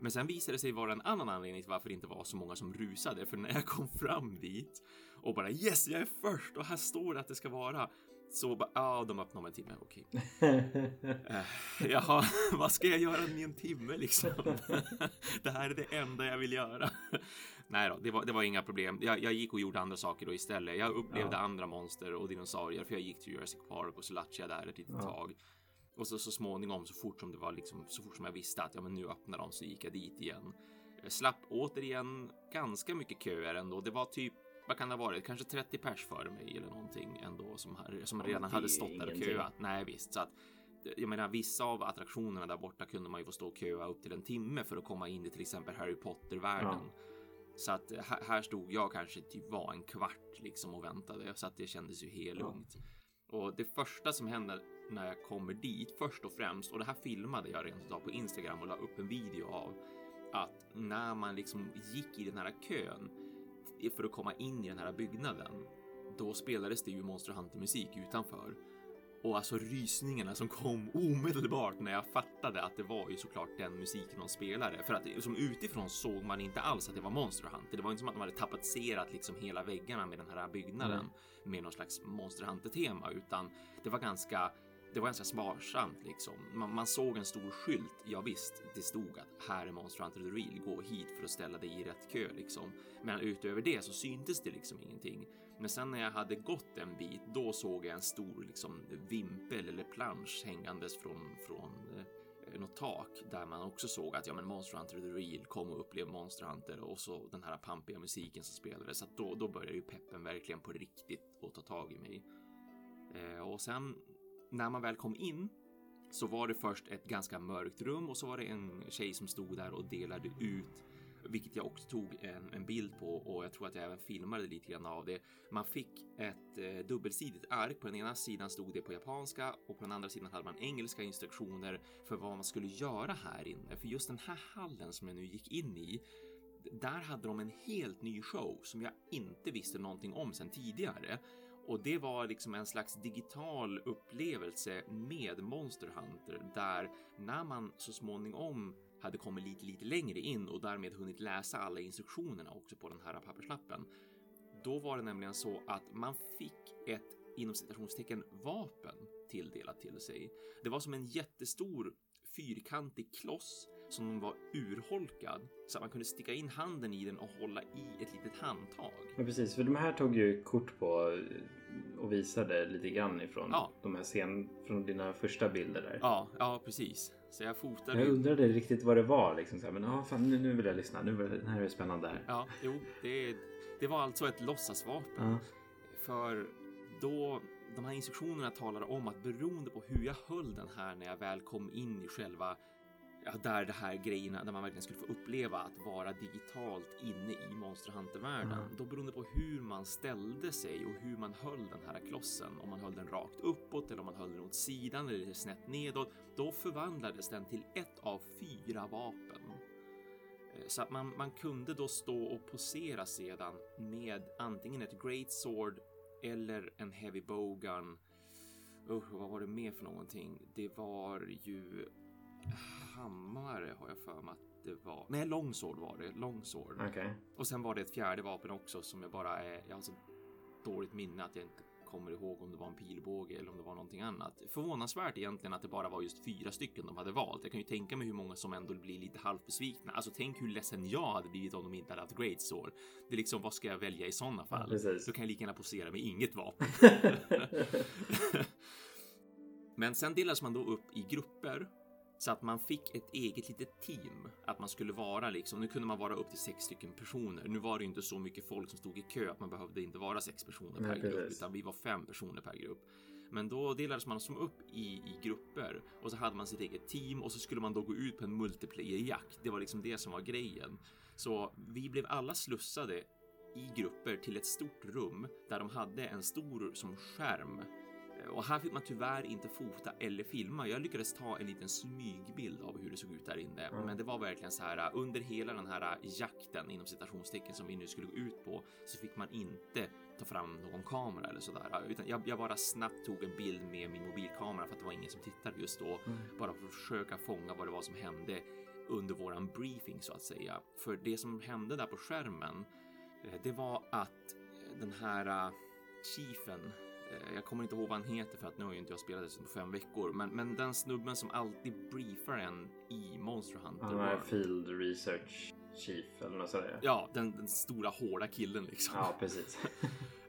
Men sen visade det sig vara en annan anledning till varför det inte var så många som rusade. För när jag kom fram dit och bara yes, jag är först och här står det att det ska vara. Så bara, ja, de öppnar om en timme. Okej. *laughs* Eh, Jaha, *laughs* vad ska jag göra med en timme liksom? *laughs* det här är det enda jag vill göra. Nej då, det var, det var inga problem. Jag, jag gick och gjorde andra saker då istället. Jag upplevde Ja. andra monster och dinosaurier för jag gick till Jurassic Park och så latchade jag där ett litet Ja. tag. Och så, så småningom, så fort som det var liksom, så fort som jag visste att ja, men nu öppnar de så gick jag dit igen. Jag slapp återigen ganska mycket köer ändå. Det var typ, vad kan det ha varit, kanske 30 pers före mig eller någonting ändå som, som Ja, redan hade stått där och köat. Nej visst, så att jag menar vissa av attraktionerna där borta kunde man ju få stå och köa upp till en timme för att komma in i till exempel Harry Potter-världen. Så att här, här stod jag kanske typ var en kvart liksom och väntade så att det kändes ju helt Ja. lugnt. Och det första som händer när jag kommer dit först och främst och det här filmade jag rent utav på Instagram och la upp en video av att när man liksom gick i den här kön för att komma in i den här byggnaden då spelades det ju Monster Hunter musik utanför. Och alltså rysningarna som kom omedelbart när jag fattade att det var ju såklart den musiken de spelade. För att som utifrån såg man inte alls att det var Monster Hunter. Det var inte som att de hade tapetserat liksom hela väggarna med den här byggnaden Mm. med någon slags Monster Hunter tema, utan det var ganska det var ganska sparsamt liksom. Man, man såg en stor skylt. Ja visst, det stod att här är Monster Hunter the Real. Gå hit för att ställa dig i rätt kö liksom. Men utöver det så syntes det liksom ingenting. Men sen när jag hade gått en bit, då såg jag en stor liksom vimpel eller plansch hängandes från, från eh, något tak där man också såg att ja, men Monster Hunter the Real kom och upplev Monster Hunter och så den här pampiga musiken som spelades. Så att då, då började ju peppen verkligen på riktigt att ta tag i mig. Eh, och sen när man väl kom in så var det först ett ganska mörkt rum och så var det en tjej som stod där och delade ut vilket jag också tog en, en bild på och jag tror att jag även filmade lite grann av det. Man fick ett eh, dubbelsidigt ark. På den ena sidan stod det på japanska och på den andra sidan hade man engelska instruktioner för vad man skulle göra här inne. För just den här hallen som jag nu gick in i, där hade de en helt ny show som jag inte visste någonting om sedan tidigare. Och det var liksom en slags digital upplevelse med Monster Hunter där när man så småningom hade kommit lite, lite längre in och därmed hunnit läsa alla instruktionerna också på den här papperslappen. Då var det nämligen så att man fick ett inom citationstecken vapen tilldelat till sig. Det var som en jättestor fyrkantig kloss som var urholkad så att man kunde sticka in handen i den och hålla i ett litet handtag. Ja, precis, för de här tog ju kort på och visade lite grann ifrån Ja. de här scen från dina första bilder där. Ja, ja precis. Så jag fotade Jag undrade riktigt vad det var liksom. Så här, men ja, fan, nu, nu vill jag lyssna. Nu vill, det här är spännande. Här. Ja, jo, det, det var alltså ett låtsasvapen. Ja. För då de här instruktionerna talar om att beroende på hur jag höll den här när jag väl kom in i själva Ja, där det här grejerna, där man verkligen skulle få uppleva att vara digitalt inne i Monster Hunter-världen. Mm. Då beroende på hur man ställde sig och hur man höll den här klossen, om man höll den rakt uppåt eller om man höll den åt sidan eller snett nedåt, då förvandlades den till ett av fyra vapen. Eh, Så att man, man kunde då stå och posera sedan med antingen ett Great Sword eller en Heavy Bowgun. Usch, vad var det mer för någonting? Det var ju hammare har jag för mig att det var. Nej, Longsword var det. Longsword. Okej. Och sen var det ett fjärde vapen också som jag bara är, jag alltså dåligt minne att jag inte kommer ihåg om det var en pilbåge eller om det var någonting annat. Förvånansvärt egentligen att det bara var just fyra stycken de hade valt. Jag kan ju tänka mig hur många som ändå blir lite halvt besvikna. Alltså tänk hur ledsen jag hade blivit om de inte hade haft great sword. Det är liksom vad ska jag välja i sådana fall? Ja, Då kan jag lika gärna posera med inget vapen. *laughs* Men sen delades man då upp i grupper så att man fick ett eget litet team. Att man skulle vara liksom, nu kunde man vara upp till sex stycken personer. Nu var det inte så mycket folk som stod i kö att man behövde inte vara sex personer per Nej, grupp, precis. utan vi var fem personer per grupp. Men då delades man som upp i, i grupper och så hade man sitt eget team och så skulle man då gå ut på en multiplayer-jakt. Det var liksom det som var grejen. Så vi blev alla slussade i grupper till ett stort rum där de hade en stor som skärm och här fick man tyvärr inte fota eller filma. Jag lyckades ta en liten smygbild av hur det såg ut där inne, Mm. men det var verkligen så här under hela den här jakten inom citationstecken som vi nu skulle gå ut på så fick man inte ta fram någon kamera eller sådär, utan jag, jag bara snabbt tog en bild med min mobilkamera för att det var ingen som tittade just då, bara för att försöka fånga vad det var som hände under våran briefing så att säga. För det som hände där på skärmen, eh, det var att eh, den här eh, chiefen Eh, Jag kommer inte ihåg vad han heter för att nu har ju inte jag spelat det på fem veckor. Men, men den snubben som alltid briefar en i Monster Hunter. Han är Field Research Chief eller något sådär. Ja, den, den stora hårda killen liksom. Ja, precis. *laughs*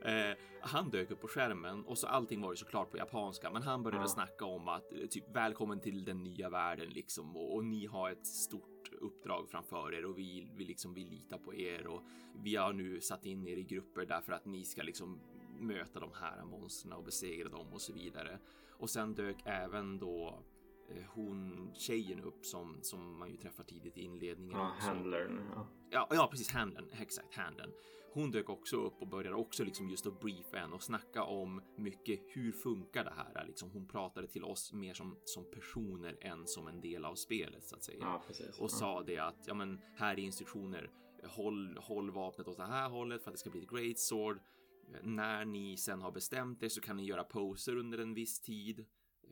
Eh, han dök upp på skärmen och så allting var ju såklart på japanska, men han började Ja. snacka om att eh, typ välkommen till den nya världen liksom och, och ni har ett stort uppdrag framför er och vi, vi liksom vi litar på er och vi har nu satt in er i grupper därför att ni ska liksom möta de här monstren och besegra dem och så vidare. Och sen dök även då eh, hon tjejen upp som som man ju träffar tidigt i inledningen. Ja, handlern. Ja. Ja, ja, precis. Handen. Exakt, handen. Hon dök också upp och började också liksom just att briefa en och snacka om mycket. Hur funkar det här? Liksom hon pratade till oss mer som som personer än som en del av spelet så att säga. ja, precis. Och ja. sa det att ja, men här är instruktioner. Håll, håll vapnet åt det här hållet för att det ska bli ett great sword. När ni sen har bestämt er så kan ni göra poser under en viss tid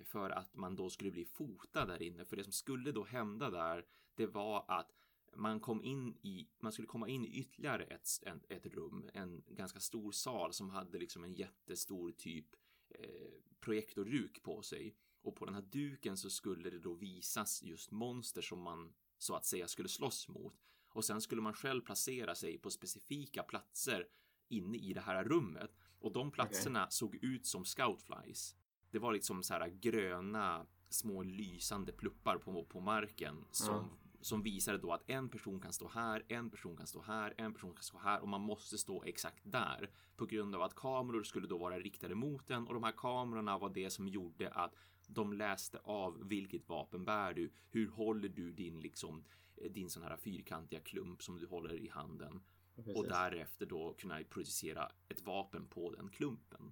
för att man då skulle bli fotad där inne. För det som skulle då hända där, det var att man kom in i, man skulle komma in i ytterligare ett, ett, ett rum, en ganska stor sal som hade liksom en jättestor typ eh, projektorduk på sig. Och på den här duken så skulle det då visas just monster som man så att säga skulle slåss mot. Och sen skulle man själv placera sig på specifika platser inne i det här rummet. Och de platserna såg ut som scoutflies. Det var liksom så här gröna små lysande pluppar på, på marken som, Ja. som visade då att en person kan stå här, en person kan stå här, en person kan stå här och man måste stå exakt där på grund av att kameror skulle då vara riktade mot den och de här kamerorna var det som gjorde att de läste av vilket vapen bär du? Hur håller du din liksom eh, din sån här fyrkantiga klump som du håller i handen Precis. och därefter då kunna projicera ett vapen på den klumpen.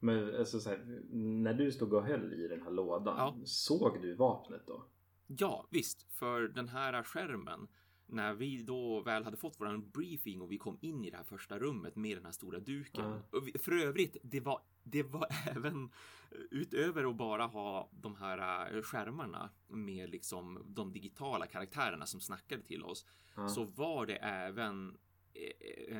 Men alltså, så här, när du stod och höll i den här lådan, Ja. såg du vapnet då? Ja, visst, för den här skärmen när vi då väl hade fått våran briefing och vi kom in i det här första rummet med den här stora duken. Ja. Och för övrigt, det var, det var *laughs* även utöver att bara ha de här eh, skärmarna med liksom de digitala karaktärerna som snackade till oss Ja. så var det även eh,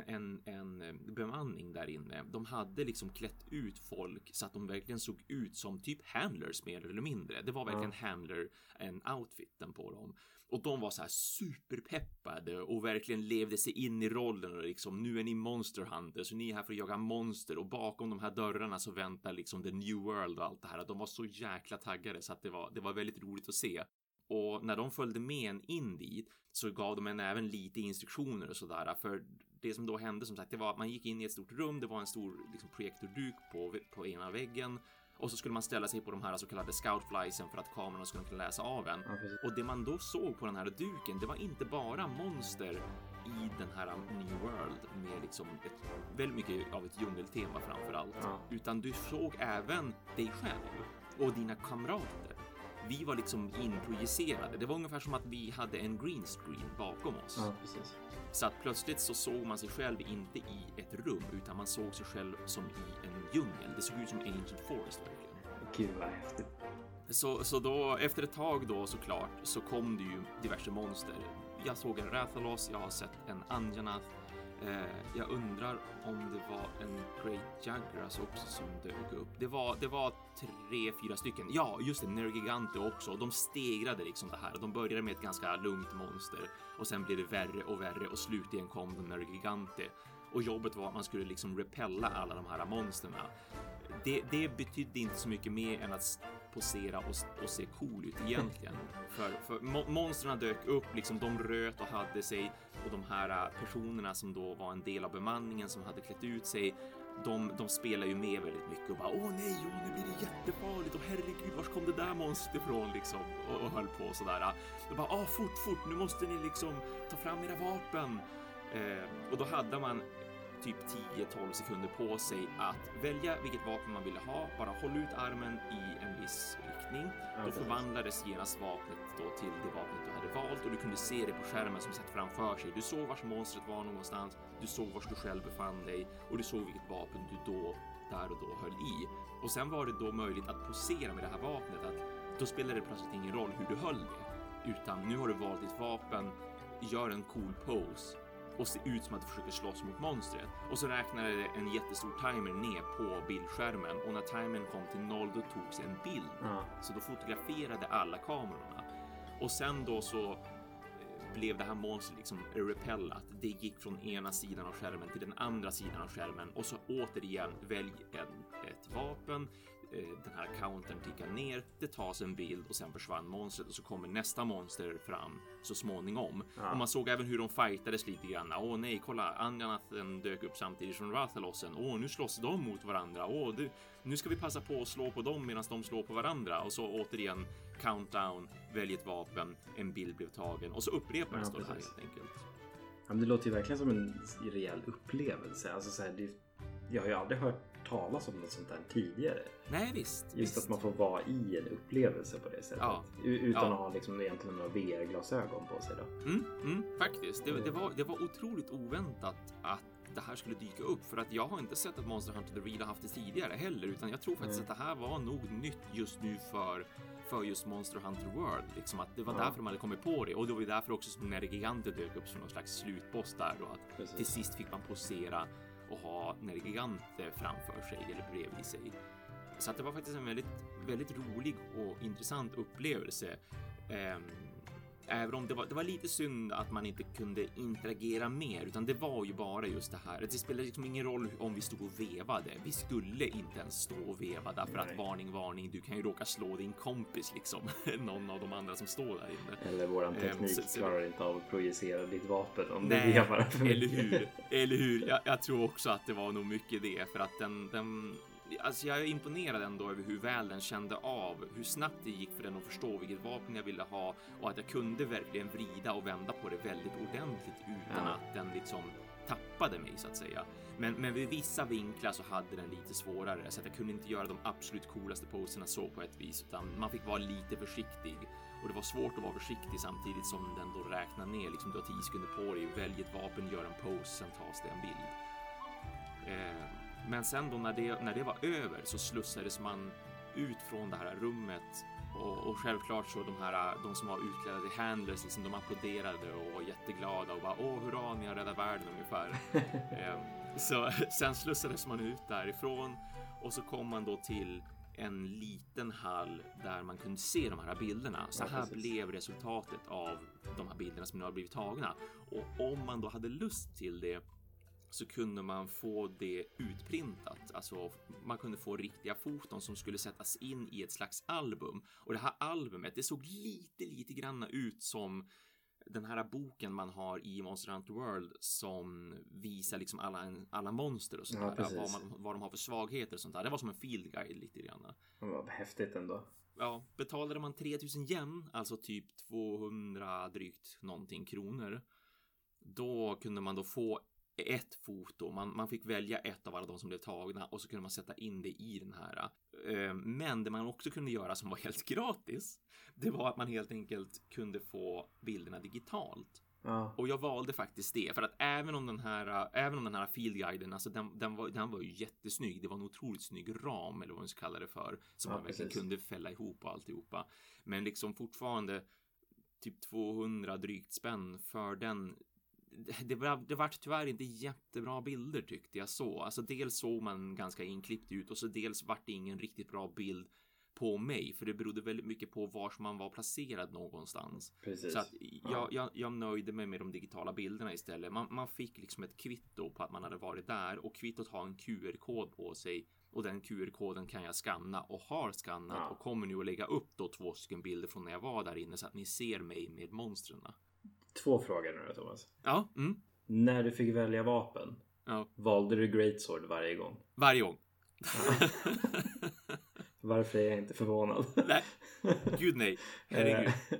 en, en bemanning där inne. De hade liksom klätt ut folk så att de verkligen såg ut som typ handlers mer eller mindre. Det var verkligen handler en outfiten på dem. Och de var så här superpeppade och verkligen levde sig in i rollen och liksom nu är ni monster hunters och ni är här för att jaga monster och bakom de här dörrarna så väntar liksom the new world och allt det här. De var så jäkla taggade så att det var, det var väldigt roligt att se. Och när de följde med en in dit så gav de en även lite instruktioner och sådär. För det som då hände som sagt, det var att man gick in i ett stort rum. Det var en stor liksom, projektorduk på, på ena väggen och så skulle man ställa sig på de här så kallade scoutfliesen för att kamerorna skulle kunna läsa av en. Ja. Och det man då såg på den här duken, det var inte bara monster i den här New World med liksom ett, väldigt mycket av ett djungeltema framför allt, Ja. utan du såg även dig själv och dina kamrater. Vi var liksom inprojicerade. Det var ungefär som att vi hade en green screen bakom oss. Ja. Så att plötsligt så såg man sig själv inte i ett rum utan man såg sig själv som i en djungel. Det såg ut som Ancient Forest verkligen. Gud vad häftigt. Så, så då efter ett tag då såklart så kom det ju diverse monster. Jag såg en Rathalos, jag har sett en Anjanath, Eh, jag undrar om det var en Great Jagras alltså också som dök upp. Det var, det var tre, fyra stycken. Ja, just det, Nergigante också. De stegrade liksom det här. De började med ett ganska lugnt monster och sen blev det värre och värre och slutligen kom de Nergigante. Och jobbet var att man skulle liksom repella alla de här monsterna. Det, det betydde inte så mycket mer än att posera och, och se cool ut egentligen. *laughs* för för mo monstren dök upp, liksom de röt och hade sig och de här äh, personerna som då var en del av bemanningen som hade klätt ut sig de, de spelar ju med väldigt mycket och bara åh nej, åh, nu blir det jättefarligt och herregud, var kom det där monstret ifrån liksom och, och höll på sådär. De bara åh, fort, fort, nu måste ni liksom ta fram era vapen. Eh, och då hade man typ 10-12 sekunder på sig att välja vilket vapen man ville ha. Bara håll ut armen i en viss riktning. Då förvandlades genast vapnet då till det vapnet du hade valt och du kunde se det på skärmen som satt framför sig. Du såg vars monstret var någonstans. Du såg var du själv befann dig och du såg vilket vapen du då där och då höll i. Och sen var det då möjligt att posera med det här vapnet. Att då spelade det plötsligt ingen roll hur du höll det, utan nu har du valt ditt vapen. Gör en cool pose och se ut som att du försöker slåss mot monstret. Och så räknade det en jättestor timer ner på bildskärmen och när timern kom till noll då togs en bild. Ja. Så då fotograferade alla kamerorna. Och sen då så eh, blev det här monstret liksom repellat. Det gick från ena sidan av skärmen till den andra sidan av skärmen och så återigen välj en, ett vapen. Eh, den här countern tickar ner, det tas en bild och sen försvann monstret och så kommer nästa monster fram så småningom. Ja. Och man såg även hur de fightades lite grann. Åh nej, kolla, Anjanathen dök upp samtidigt som Rathalossen. Åh, nu slåss de mot varandra. Åh, du, nu ska vi passa på att slå på dem medan de slår på varandra. Och så återigen countdown, välj ett vapen, en bild blev tagen och så upprepades ja, det här helt enkelt. Ja, det låter ju verkligen som en rejäl upplevelse. Alltså, så här, det, jag har ju aldrig hört talas om något sånt här tidigare. Nej visst. Just visst. att man får vara i en upplevelse på det sättet. Ja. Utan ja. att ha liksom egentligen några VR-glasögon på sig. Då. Mm, mm, faktiskt. Det, det, var, det var otroligt oväntat att det här skulle dyka upp för att jag har inte sett att Monster Hunter The Real har haft det tidigare heller utan jag tror faktiskt mm. att det här var nog nytt just nu för för just Monster Hunter World. Liksom att det var ja. därför de hade kommit på det och det var ju därför också som Nergigante dök upp som någon slags slutboss där då att Precis. till sist fick man posera och ha Nergigante framför sig eller bredvid sig. Så att det var faktiskt en väldigt, väldigt rolig och intressant upplevelse. Eh, Även om det var, det var lite synd att man inte kunde interagera mer, utan det var ju bara just det här. Det spelade liksom ingen roll om vi stod och vevade. Vi skulle inte ens stå och veva därför att varning, varning, du kan ju råka slå din kompis liksom. *laughs* Någon av de andra som står där inne. Eller våran ehm, teknik så, klarar inte av att projicera ditt vapen om nej, du vevar. Eller hur? Eller hur? Jag, jag, tror också att det var nog mycket det för att den, den alltså jag är imponerad ändå över hur väl den kände av hur snabbt det gick för den att förstå vilket vapen jag ville ha och att jag kunde verkligen vrida och vända på det väldigt ordentligt utan ja. att den liksom tappade mig så att säga. Men, men vid vissa vinklar så hade den lite svårare så att jag kunde inte göra de absolut coolaste poserna så på ett vis utan man fick vara lite försiktig och det var svårt att vara försiktig samtidigt som den då räknar ner liksom du har 10 sekunder på dig, välj ett vapen, gör en pose, sen tas det en bild. Eh, men sen då när det, när det var över så slussades man ut från det här rummet och, och självklart så de här, de som var utklädda till handlers, liksom, de applåderade och var jätteglada och bara åh hurra, ni har räddat världen ungefär. um, *laughs* så *laughs* sen slussades man ut därifrån och så kom man då till en liten hall där man kunde se de här bilderna. Så här ja, blev resultatet av de här bilderna som nu har blivit tagna. Och om man då hade lust till det så kunde man få det utprintat. Alltså man kunde få riktiga foton som skulle sättas in i ett slags album. Och det här albumet, det såg lite, lite granna ut som den här boken man har i Monster Hunter World som visar liksom alla, alla monster och sånt ja, där. Vad, man, vad de har för svagheter och sånt där. Det var som en field guide lite grann. Var häftigt ändå. Ja, betalade man 3000 yen, alltså typ 200 drygt någonting kronor. Då kunde man då få ett foto. Man, man fick välja ett av alla de som blev tagna och så kunde man sätta in det i den här. Eh, men det man också kunde göra som var helt *laughs* gratis, det var att man helt enkelt kunde få bilderna digitalt. Ja. Och jag valde faktiskt det för att även om den här, även om den här fieldguiden, alltså den, den, var, den var ju jättesnygg. Det var en otroligt snygg ram eller vad man ska kalla det för som ja, man verkligen kunde fälla ihop och alltihopa. Men liksom fortfarande typ 200 drygt spänn för den *laughs* det, var, det vart tyvärr inte jättebra bilder tyckte jag så. Alltså dels såg man ganska inklippt ut och så dels vart det ingen riktigt bra bild på mig, för det berodde väldigt mycket på var man var placerad någonstans. Precis. Så att jag, jag, jag nöjde mig med de digitala bilderna istället. Man, man fick liksom ett kvitto på att man hade varit där och kvittot har en QR-kod på sig och den QR-koden kan jag skanna och har skannat ja. och kommer nu att lägga upp då två stycken bilder från när jag var där inne så att ni ser mig med monstren. Två frågor nu Thomas. Ja. Mm. När du fick välja vapen. Ja. Valde du Greatsword varje gång? Varje gång. Ja. *laughs* Varför är jag inte förvånad? *laughs* Nej, gud nej. Herregud. Eh,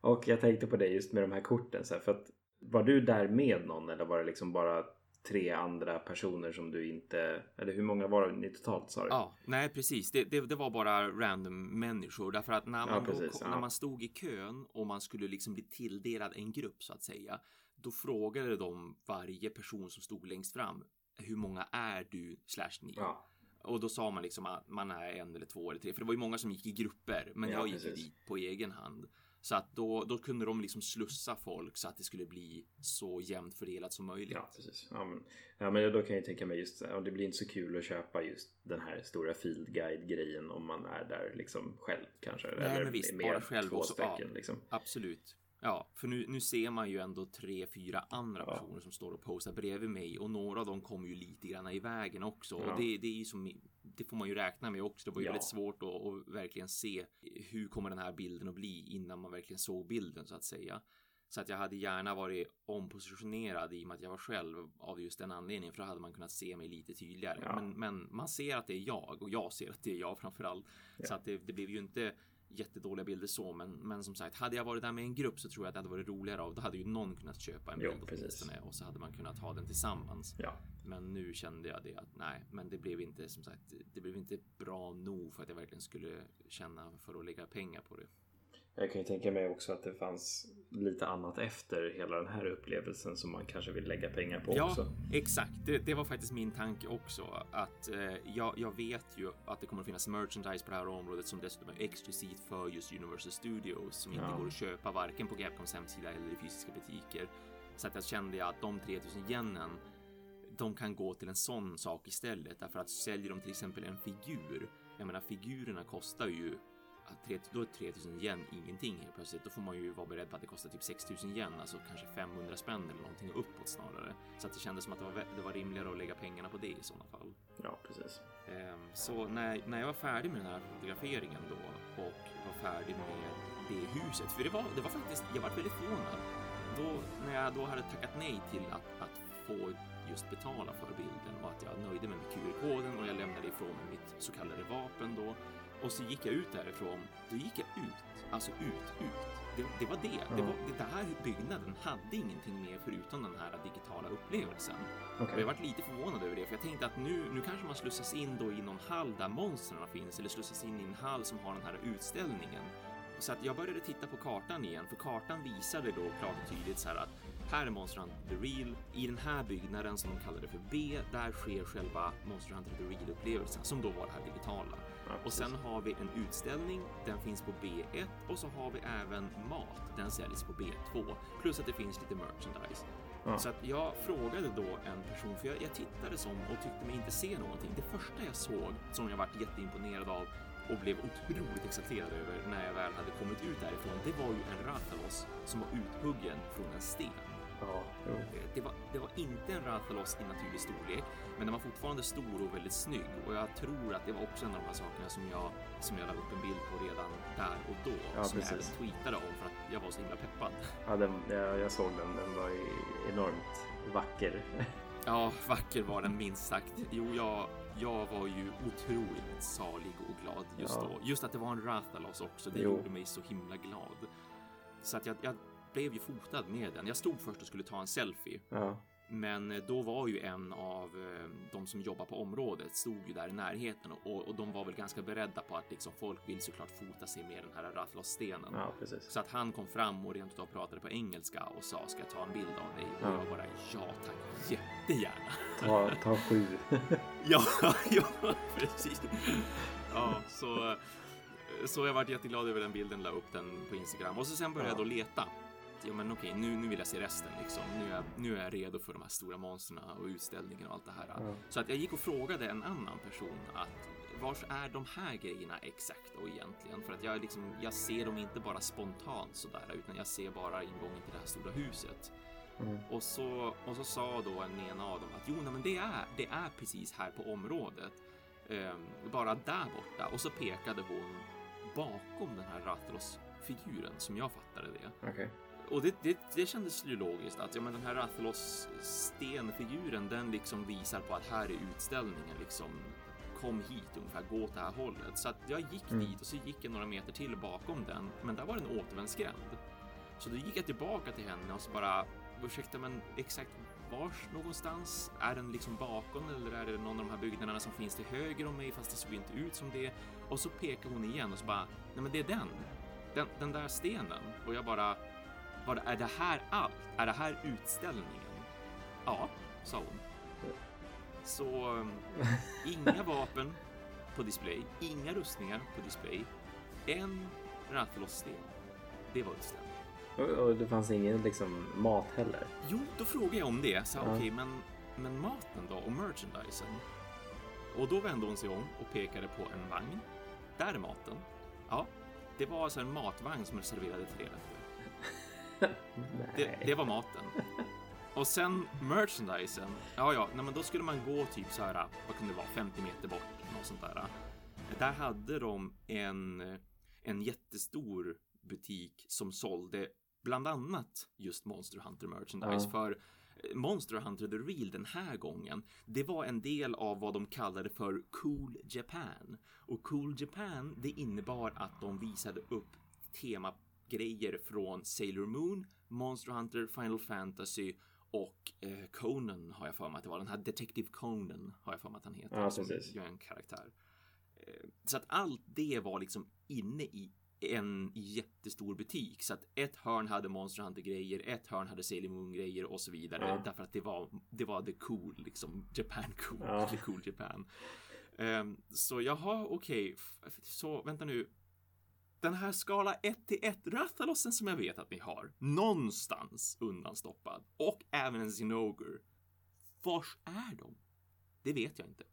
och jag tänkte på det just med de här korten. Så här, för att, var du där med någon eller var det liksom bara tre andra personer som du inte... Eller hur många var ni totalt sa du? Ja, nej precis. Det, det, det, var bara random människor. Därför att när man, ja, precis, då, ja. när man stod i kön och man skulle liksom bli tilldelad en grupp så att säga. Då frågade de varje person som stod längst fram. Hur många är du slash ni? Ja. Och då sa man liksom att man är en eller två eller tre. För det var ju många som gick i grupper. Men ja, jag gick precis. dit på egen hand. Så att då, då kunde de liksom slussa folk så att det skulle bli så jämnt fördelat som möjligt. Ja, precis. Ja, men, ja, men då kan jag tänka mig just ja, det blir inte så kul att köpa just den här stora field guide grejen om man är där liksom själv kanske. Nej, eller men visst, med bara själv två också. stycken ja, liksom. Absolut. Ja, för nu, nu ser man ju ändå tre, fyra andra ja. personer som står och posar bredvid mig och några av dem kommer ju lite grann i vägen också. Ja. Och det, det är ju som det får man ju räkna med också. Det var ju ja. väldigt svårt att, verkligen se hur kommer den här bilden att bli innan man verkligen såg bilden så att säga. Så att jag hade gärna varit ompositionerad i och med att jag var själv av just den anledningen för då hade man kunnat se mig lite tydligare. Ja. Men, men, man ser att det är jag och jag ser att det är jag framförallt. Ja. Så att det, det blev ju inte jättedåliga bilder så, men, men som sagt, hade jag varit där med en grupp så tror jag att det hade varit roligare av. Då hade ju någon kunnat köpa en bild åtminstone och så hade man kunnat ha den tillsammans. Ja. Men nu kände jag det att nej, men det blev inte som sagt, det blev inte bra nog för att jag verkligen skulle känna för att lägga pengar på det. Jag kan ju tänka mig också att det fanns lite annat efter hela den här upplevelsen som man kanske vill lägga pengar på ja, också. exakt. Det, det, var faktiskt min tanke också. Att eh, jag, jag, vet ju att det kommer att finnas merchandise på det här området som dessutom är exklusivt för just Universal Studios som inte ja. går att köpa varken på Capcoms hemsida eller i fysiska butiker. Så att jag kände att de 3000 yenen de kan gå till en sån sak istället därför att säljer de till exempel en figur. Jag menar figurerna kostar ju då är 3000 yen ingenting helt plötsligt. Då får man ju vara beredd på att det kostar typ 6000 yen, alltså kanske 500 spänn eller någonting uppåt snarare. Så att det kändes som att det var, det var rimligare att lägga pengarna på det i sådana fall. Ja, precis. Ehm, så när, när jag var färdig med den här fotograferingen då och var färdig med det huset, för det var, det var faktiskt, jag var väldigt förvånad. Då, när jag då hade tackat nej till att, att få just betala för bilden och att jag nöjde mig med QR-koden och jag lämnade ifrån mitt så kallade vapen då och så gick jag ut därifrån. Då gick jag ut, alltså ut, ut. Det, det var det. Mm. Det, var, det här byggnaden hade ingenting mer förutom den här digitala upplevelsen. Okay. Och jag varit lite förvånad över det, för jag tänkte att nu, nu kanske man slussas in då i någon hall där monstren finns eller slussas in i en hall som har den här utställningen. Så att jag började titta på kartan igen, för kartan visade då klart och tydligt så här att här är Monster Hunter The Real. I den här byggnaden som de kallade för B, där sker själva Monster Hunter The Real-upplevelsen som då var det här digitala. Ja, och sen har vi en utställning, den finns på B1 och så har vi även mat, den säljs på B2. Plus att det finns lite merchandise. Ja. Så att jag frågade då en person, för jag, jag tittade som och tyckte mig inte se någonting. Det första jag såg, som jag varit jätteimponerad av och blev otroligt exalterad över när jag väl hade kommit ut därifrån, det var ju en Rathalos som var uthuggen från en sten. Ja, det, var, det var inte en Rathalos i naturlig storlek, men den var fortfarande stor och väldigt snygg. Och jag tror att det var också en av de här sakerna som jag, som jag la upp en bild på redan där och då. Ja, som precis. jag tweetade om för att jag var så himla peppad. Ja, den, jag, jag såg den. Den var enormt vacker. *laughs* ja, vacker var den minst sagt. Jo, jag, jag var ju otroligt salig och glad just ja. då. Just att det var en Rathalos också, det jo. gjorde mig så himla glad. Så att jag, jag blev ju fotad med den. Jag stod först och skulle ta en selfie. Ja. Men eh, då var ju en av eh, de som jobbar på området stod ju där i närheten och, och de var väl ganska beredda på att liksom folk vill såklart fota sig med den här Rathalos-stenen. Ja, så att han kom fram och rent utav pratade på engelska och sa ska jag ta en bild av dig? Och jag bara ja tack, jättegärna. Ta, ta sju. *laughs* ja, ja, precis. Ja, så så jag varit jätteglad över den bilden, la upp den på Instagram och så sen började ja. jag då leta ja men okej, nu, nu vill jag se resten liksom. Nu är, jag, nu är jag redo för de här stora monstren och utställningen och allt det här. Ja. Så att jag gick och frågade en annan person att vars är de här grejerna exakt då egentligen? För att jag liksom, jag ser dem inte bara spontant sådär, utan jag ser bara ingången till det här stora huset. Mm. Och så, och så sa då en ena av dem att jo, nej, men det är, det är precis här på området. Ehm, bara där borta. Och så pekade hon bakom den här Rathalos-figuren som jag fattade det. Okej. Och det, det, det kändes ju logiskt att ja, men den här Rathalos stenfiguren, den liksom visar på att här är utställningen liksom. Kom hit ungefär, gå åt det här hållet. Så att jag gick Mm. dit och så gick jag några meter till bakom den, men där var det en återvändsgränd. Så då gick jag tillbaka till henne och så bara ursäkta, men exakt vars någonstans? Är den liksom bakom eller är det någon av de här byggnaderna som finns till höger om mig fast det såg inte ut som det? Och så pekar hon igen och så bara, nej men det är den. Den, den där stenen. Och jag bara, vad är det här allt? Är det här utställningen? Ja, sa hon. Så um, inga *laughs* vapen på display, inga rustningar på display. En Rathalos-sten. Det var utställningen. Och, och det fanns ingen liksom mat heller? Jo, då frågade jag om det. Så Ja. okej, men, men maten då och merchandisen? Och då vände hon sig om och pekade på en vagn. Där är maten. Ja, det var alltså en matvagn som serverade tre rätter. Det, det var maten. Och sen merchandisen. Ja, ja, nej, men då skulle man gå typ så här, vad kunde det vara, 50 meter bort, något sånt där. Där hade de en, en jättestor butik som sålde bland annat just Monster Hunter merchandise Ja. för Monster Hunter The Real den här gången, det var en del av vad de kallade för Cool Japan. Och Cool Japan, det innebar att de visade upp temagrejer från Sailor Moon, Monster Hunter, Final Fantasy och eh, Conan har jag för mig att det var. Den här Detective Conan har jag för mig att han heter. Ja, som precis. gör en karaktär. Eh, Så att allt det var liksom inne i en jättestor butik så att ett hörn hade Monster Hunter grejer, ett hörn hade Sailor Moon grejer och så vidare Ja. därför att det var det var the cool liksom Japan cool, Ja. *laughs* the cool Japan. Ehm, så jaha, okej, F- så vänta nu. Den här skala 1 till 1 Rathalossen som jag vet att ni har någonstans undanstoppad och även en Zinogre. Vars är de? Det vet jag inte.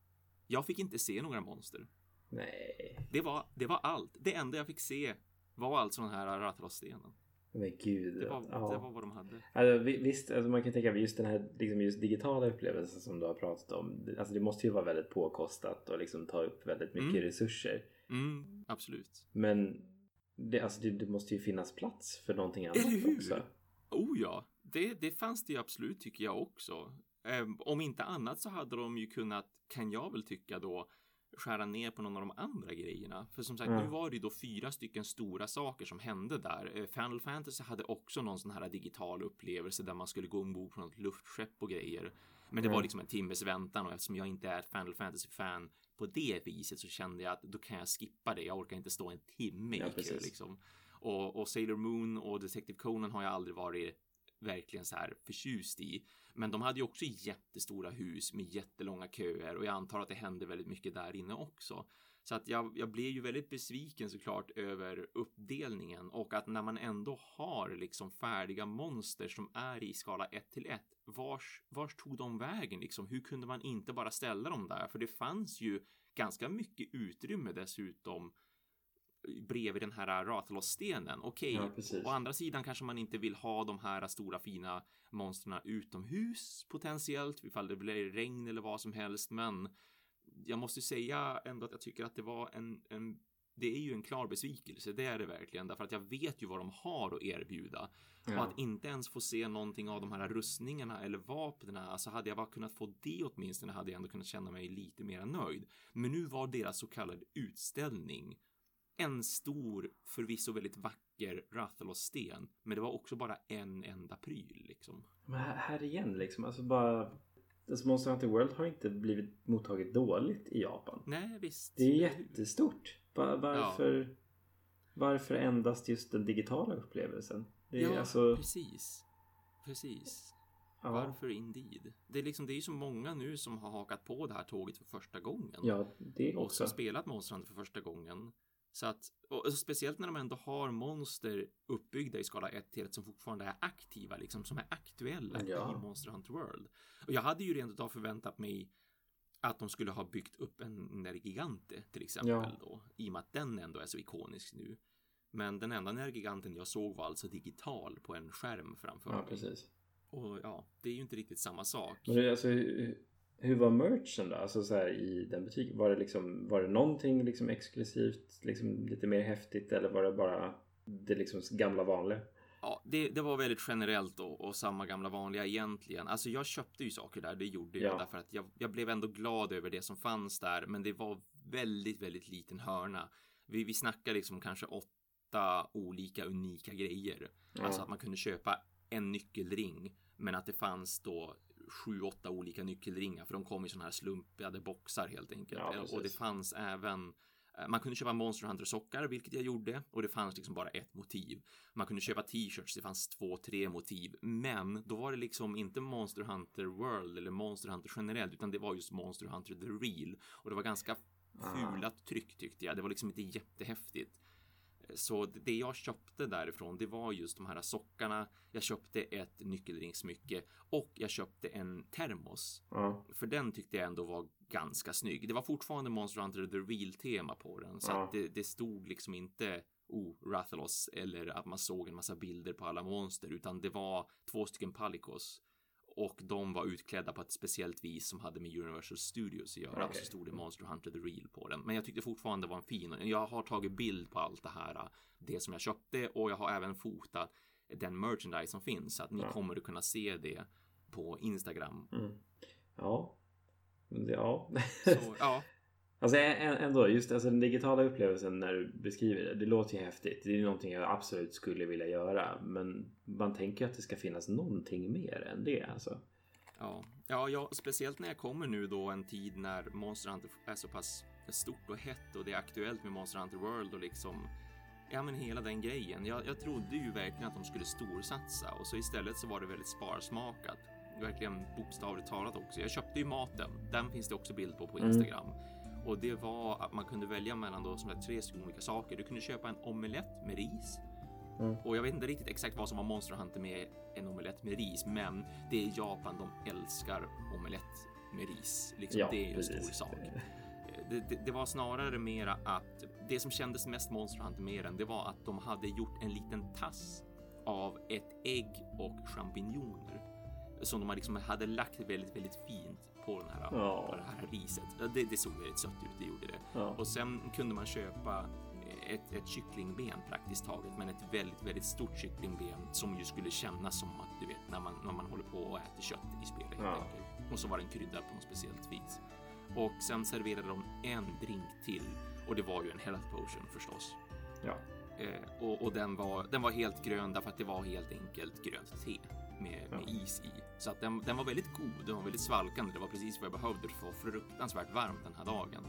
Jag fick inte se några monster. Nej. Det var, det var allt. Det enda jag fick se var alltså den här Rathalos-stenen. Men gud. Det var, ja. det var vad de hade. Alltså, vi- visst, alltså man kan tänka på just den här liksom just digitala upplevelsen som du har pratat om. Det- Alltså det måste ju vara väldigt påkostat och liksom ta upp väldigt mycket Mm. resurser. Mm, absolut. Men det, alltså det, det måste ju finnas plats för någonting annat Eller hur? också. Oh ja, det, det fanns det ju absolut tycker jag också. Ehm, om inte annat så hade de ju kunnat, kan jag väl tycka då, skära ner på någon av de andra grejerna. För som sagt, Ja. nu var det ju då fyra stycken stora saker som hände där. Eh, Final Fantasy hade också någon sån här digital upplevelse där man skulle gå ombord på något luftskepp och grejer. Men det Ja. var liksom en timmes väntan och eftersom jag inte är ett Final Fantasy-fan på det viset så kände jag att då kan jag skippa det. Jag orkar inte stå en timme Ja, i kö liksom. Och, och Sailor Moon och Detective Conan har jag aldrig varit verkligen så här förtjust i. Men de hade ju också jättestora hus med jättelånga köer och jag antar att det hände väldigt mycket där inne också. Så att jag, jag blev ju väldigt besviken såklart över uppdelningen och att när man ändå har liksom färdiga monster som är i skala 1 till 1. Vars, vars tog de vägen liksom? Hur kunde man inte bara ställa dem där? För det fanns ju ganska mycket utrymme dessutom bredvid den här Rathalos-stenen. Okej, Ja, precis. å andra sidan kanske man inte vill ha de här stora fina monstren utomhus potentiellt ifall det blir regn eller vad som helst. Men jag måste säga ändå att jag tycker att det var en, en det är ju en klar besvikelse, det är det verkligen, därför att jag vet ju vad de har att erbjuda. Ja. Och att inte ens få se någonting av de här rustningarna eller vapnen, alltså hade jag bara kunnat få det åtminstone hade jag ändå kunnat känna mig lite mer nöjd. Men nu var deras så kallade utställning en stor, förvisso väldigt vacker Rathalos-sten, men det var också bara en enda pryl liksom. Men här, här igen liksom, alltså bara... Alltså Monster Hunter World har inte blivit mottaget dåligt i Japan. Nej, visst. Det är jättestort. Va- varför, varför endast just den digitala upplevelsen? Ja, alltså, precis. Precis. ja, Varför indeed? Det är liksom, det är ju så många nu som har hakat på det här tåget för första gången. ja, det och också. som spelat Monster Hunter för första gången. Så att, och speciellt när de ändå har monster uppbyggda i skala 1 till 1 som fortfarande är aktiva, liksom som är aktuella ja. i Monster Hunter World. Och jag hade ju rent utav förväntat mig att de skulle ha byggt upp en Nergigante till exempel ja. då, i och med att den ändå är så ikonisk nu. Men den enda Nergiganten jag såg var alltså digital på en skärm framför ja, mig. Precis. Och ja, det är ju inte riktigt samma sak. Men det, alltså, hur var merchen då? Alltså så här, i den butiken. Var det, liksom, var det någonting liksom exklusivt, liksom lite mer häftigt eller var det bara det liksom gamla vanliga? Ja, det, det var väldigt generellt och, och, samma gamla vanliga egentligen. Alltså jag köpte ju saker där, det gjorde jag därför att jag, jag blev ändå glad över det som fanns där, men det var väldigt, väldigt liten hörna. Vi, vi snackar liksom kanske åtta olika unika grejer. Ja. Alltså att man kunde köpa en nyckelring, men att det fanns då sju, åtta olika nyckelringar för de kom i sådana här slumpade boxar helt enkelt. Ja, och det fanns även eh, man kunde köpa Monster Hunter sockar, vilket jag gjorde, och det fanns liksom bara ett motiv. Man kunde köpa t-shirts, det fanns två, tre motiv, men då var det liksom inte Monster Hunter World eller Monster Hunter generellt, utan det var just Monster Hunter The Real och det var ganska ah. fulat tryck tyckte jag. Det var liksom inte jättehäftigt. Så det jag köpte därifrån, det var just de här sockarna. Jag köpte ett nyckelringsmycke och jag köpte en termos. Ja. För den tyckte jag ändå var ganska snygg. Det var fortfarande Monster Hunter The Real tema på den, så ja. att det, det, stod liksom inte oh, Rathalos eller att man såg en massa bilder på alla monster, utan det var två stycken Palikos och de var utklädda på ett speciellt vis som hade med Universal Studios att göra. Okay. Så stod det Monster Hunter The Real på den. Men jag tyckte fortfarande det var en fin. Jag har tagit bild på allt det här, det som jag köpte och jag har även fotat den merchandise som finns så att ni ja. kommer att kunna se det på Instagram. Mm. Ja. Ja. Så, ja. *laughs* Alltså ändå, just alltså, den digitala upplevelsen när du beskriver det, det låter ju häftigt. Det är någonting jag absolut skulle vilja göra. Men man tänker att det ska finnas någonting mer än det alltså. Ja, ja, ja speciellt när jag kommer nu då en tid när Monster Hunter är så pass stort och hett och det är aktuellt med Monster Hunter World och liksom Ja men hela den grejen. Jag, jag trodde ju verkligen att de skulle storsatsa och så istället så var det väldigt sparsmakat. Verkligen bokstavligt talat också. Jag köpte ju maten. Den finns det också bild på på mm. Instagram. Mm. Och det var att man kunde välja mellan då som sagt, tre stycken olika saker. Du kunde köpa en omelett med ris. Mm. Och jag vet inte riktigt exakt vad som var Monster Hunter med en omelett med ris, men det är Japan. De älskar omelett med ris. Liksom, ja, det är en stor sak. Det, det, det, var snarare mera att det som kändes mest Monster Hunter med den, det var att de hade gjort en liten tass av ett ägg och champinjoner som de liksom hade lagt väldigt, väldigt fint på, den här, ja. på det här riset. Det, det såg väldigt sött ut, det gjorde det. Ja. Och sen kunde man köpa ett, ett kycklingben praktiskt taget, men ett väldigt, väldigt stort kycklingben som ju skulle kännas som att du vet när man, när man håller på och äter kött i spelet. Ja. Och så var den kryddad på något speciellt vis. Och sen serverade de en drink till och det var ju en health potion förstås. Ja. Eh, och, och den var, den var helt grön därför att det var helt enkelt grönt te med, med is i. Så att den, den var väldigt god, den var väldigt svalkande. Det var precis vad jag behövde för att få fruktansvärt varmt den här dagen.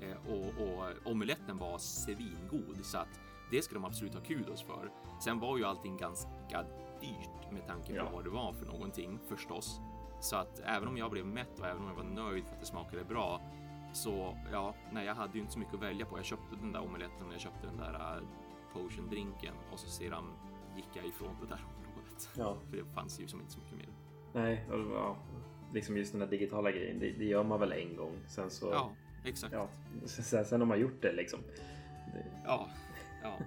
Eh, och, och omeletten var svingod så att det ska de absolut ha kudos för. Sen var ju allting ganska dyrt med tanke på ja. vad det var för någonting förstås. Så att även om jag blev mätt och även om jag var nöjd för att det smakade bra så ja, nej, jag hade ju inte så mycket att välja på. Jag köpte den där omeletten och jag köpte den där uh, potion drinken och så sedan gick jag ifrån det där området. Ja. För det fanns ju som inte så mycket mer. Nej, och, ja, liksom just den där digitala grejen, det, det, gör man väl en gång. Sen så... Ja, exakt. Ja, sen, sen har man gjort det liksom. Det... Ja, ja.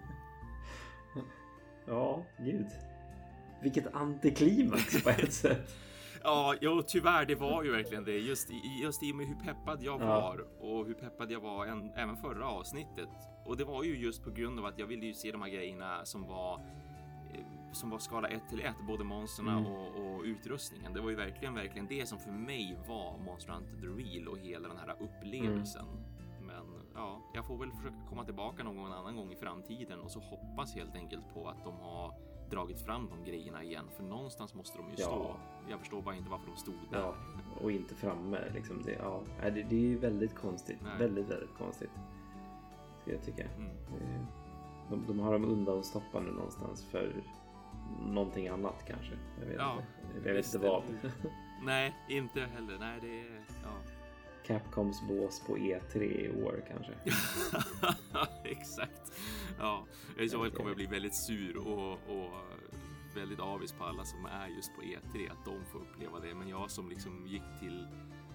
*laughs* ja, gud. Vilket antiklimax på ett sätt. *laughs* Ja, jo, tyvärr, det var ju verkligen det. Just, just i och med hur peppad jag var och hur peppad jag var en, även förra avsnittet. Och det var ju just på grund av att jag ville ju se de här grejerna som var som var skala 1 till 1, både monstren mm. och, och, utrustningen. Det var ju verkligen, verkligen det som för mig var Monster Hunter The Real och hela den här upplevelsen. Mm. Men ja, jag får väl försöka komma tillbaka någon annan gång i framtiden och så hoppas helt enkelt på att de har dragit fram de grejerna igen, för någonstans måste de ju ja. stå. Jag förstår bara inte varför de stod där. Ja, och inte framme liksom. Det, ja, det, det är ju väldigt konstigt. Nej. Väldigt, väldigt konstigt. Ska jag tycka. Mm. De, de har dem undanstoppade någonstans för någonting annat kanske. Jag vet, ja, inte. Jag vet inte vad. *laughs* Nej, inte heller. Nej, det är... Ja. Capcoms bås på E3 i år kanske. *laughs* Exakt. Ja, jag kommer att bli väldigt sur och, och väldigt avis på alla som är just på E3 att de får uppleva det. Men jag som liksom gick till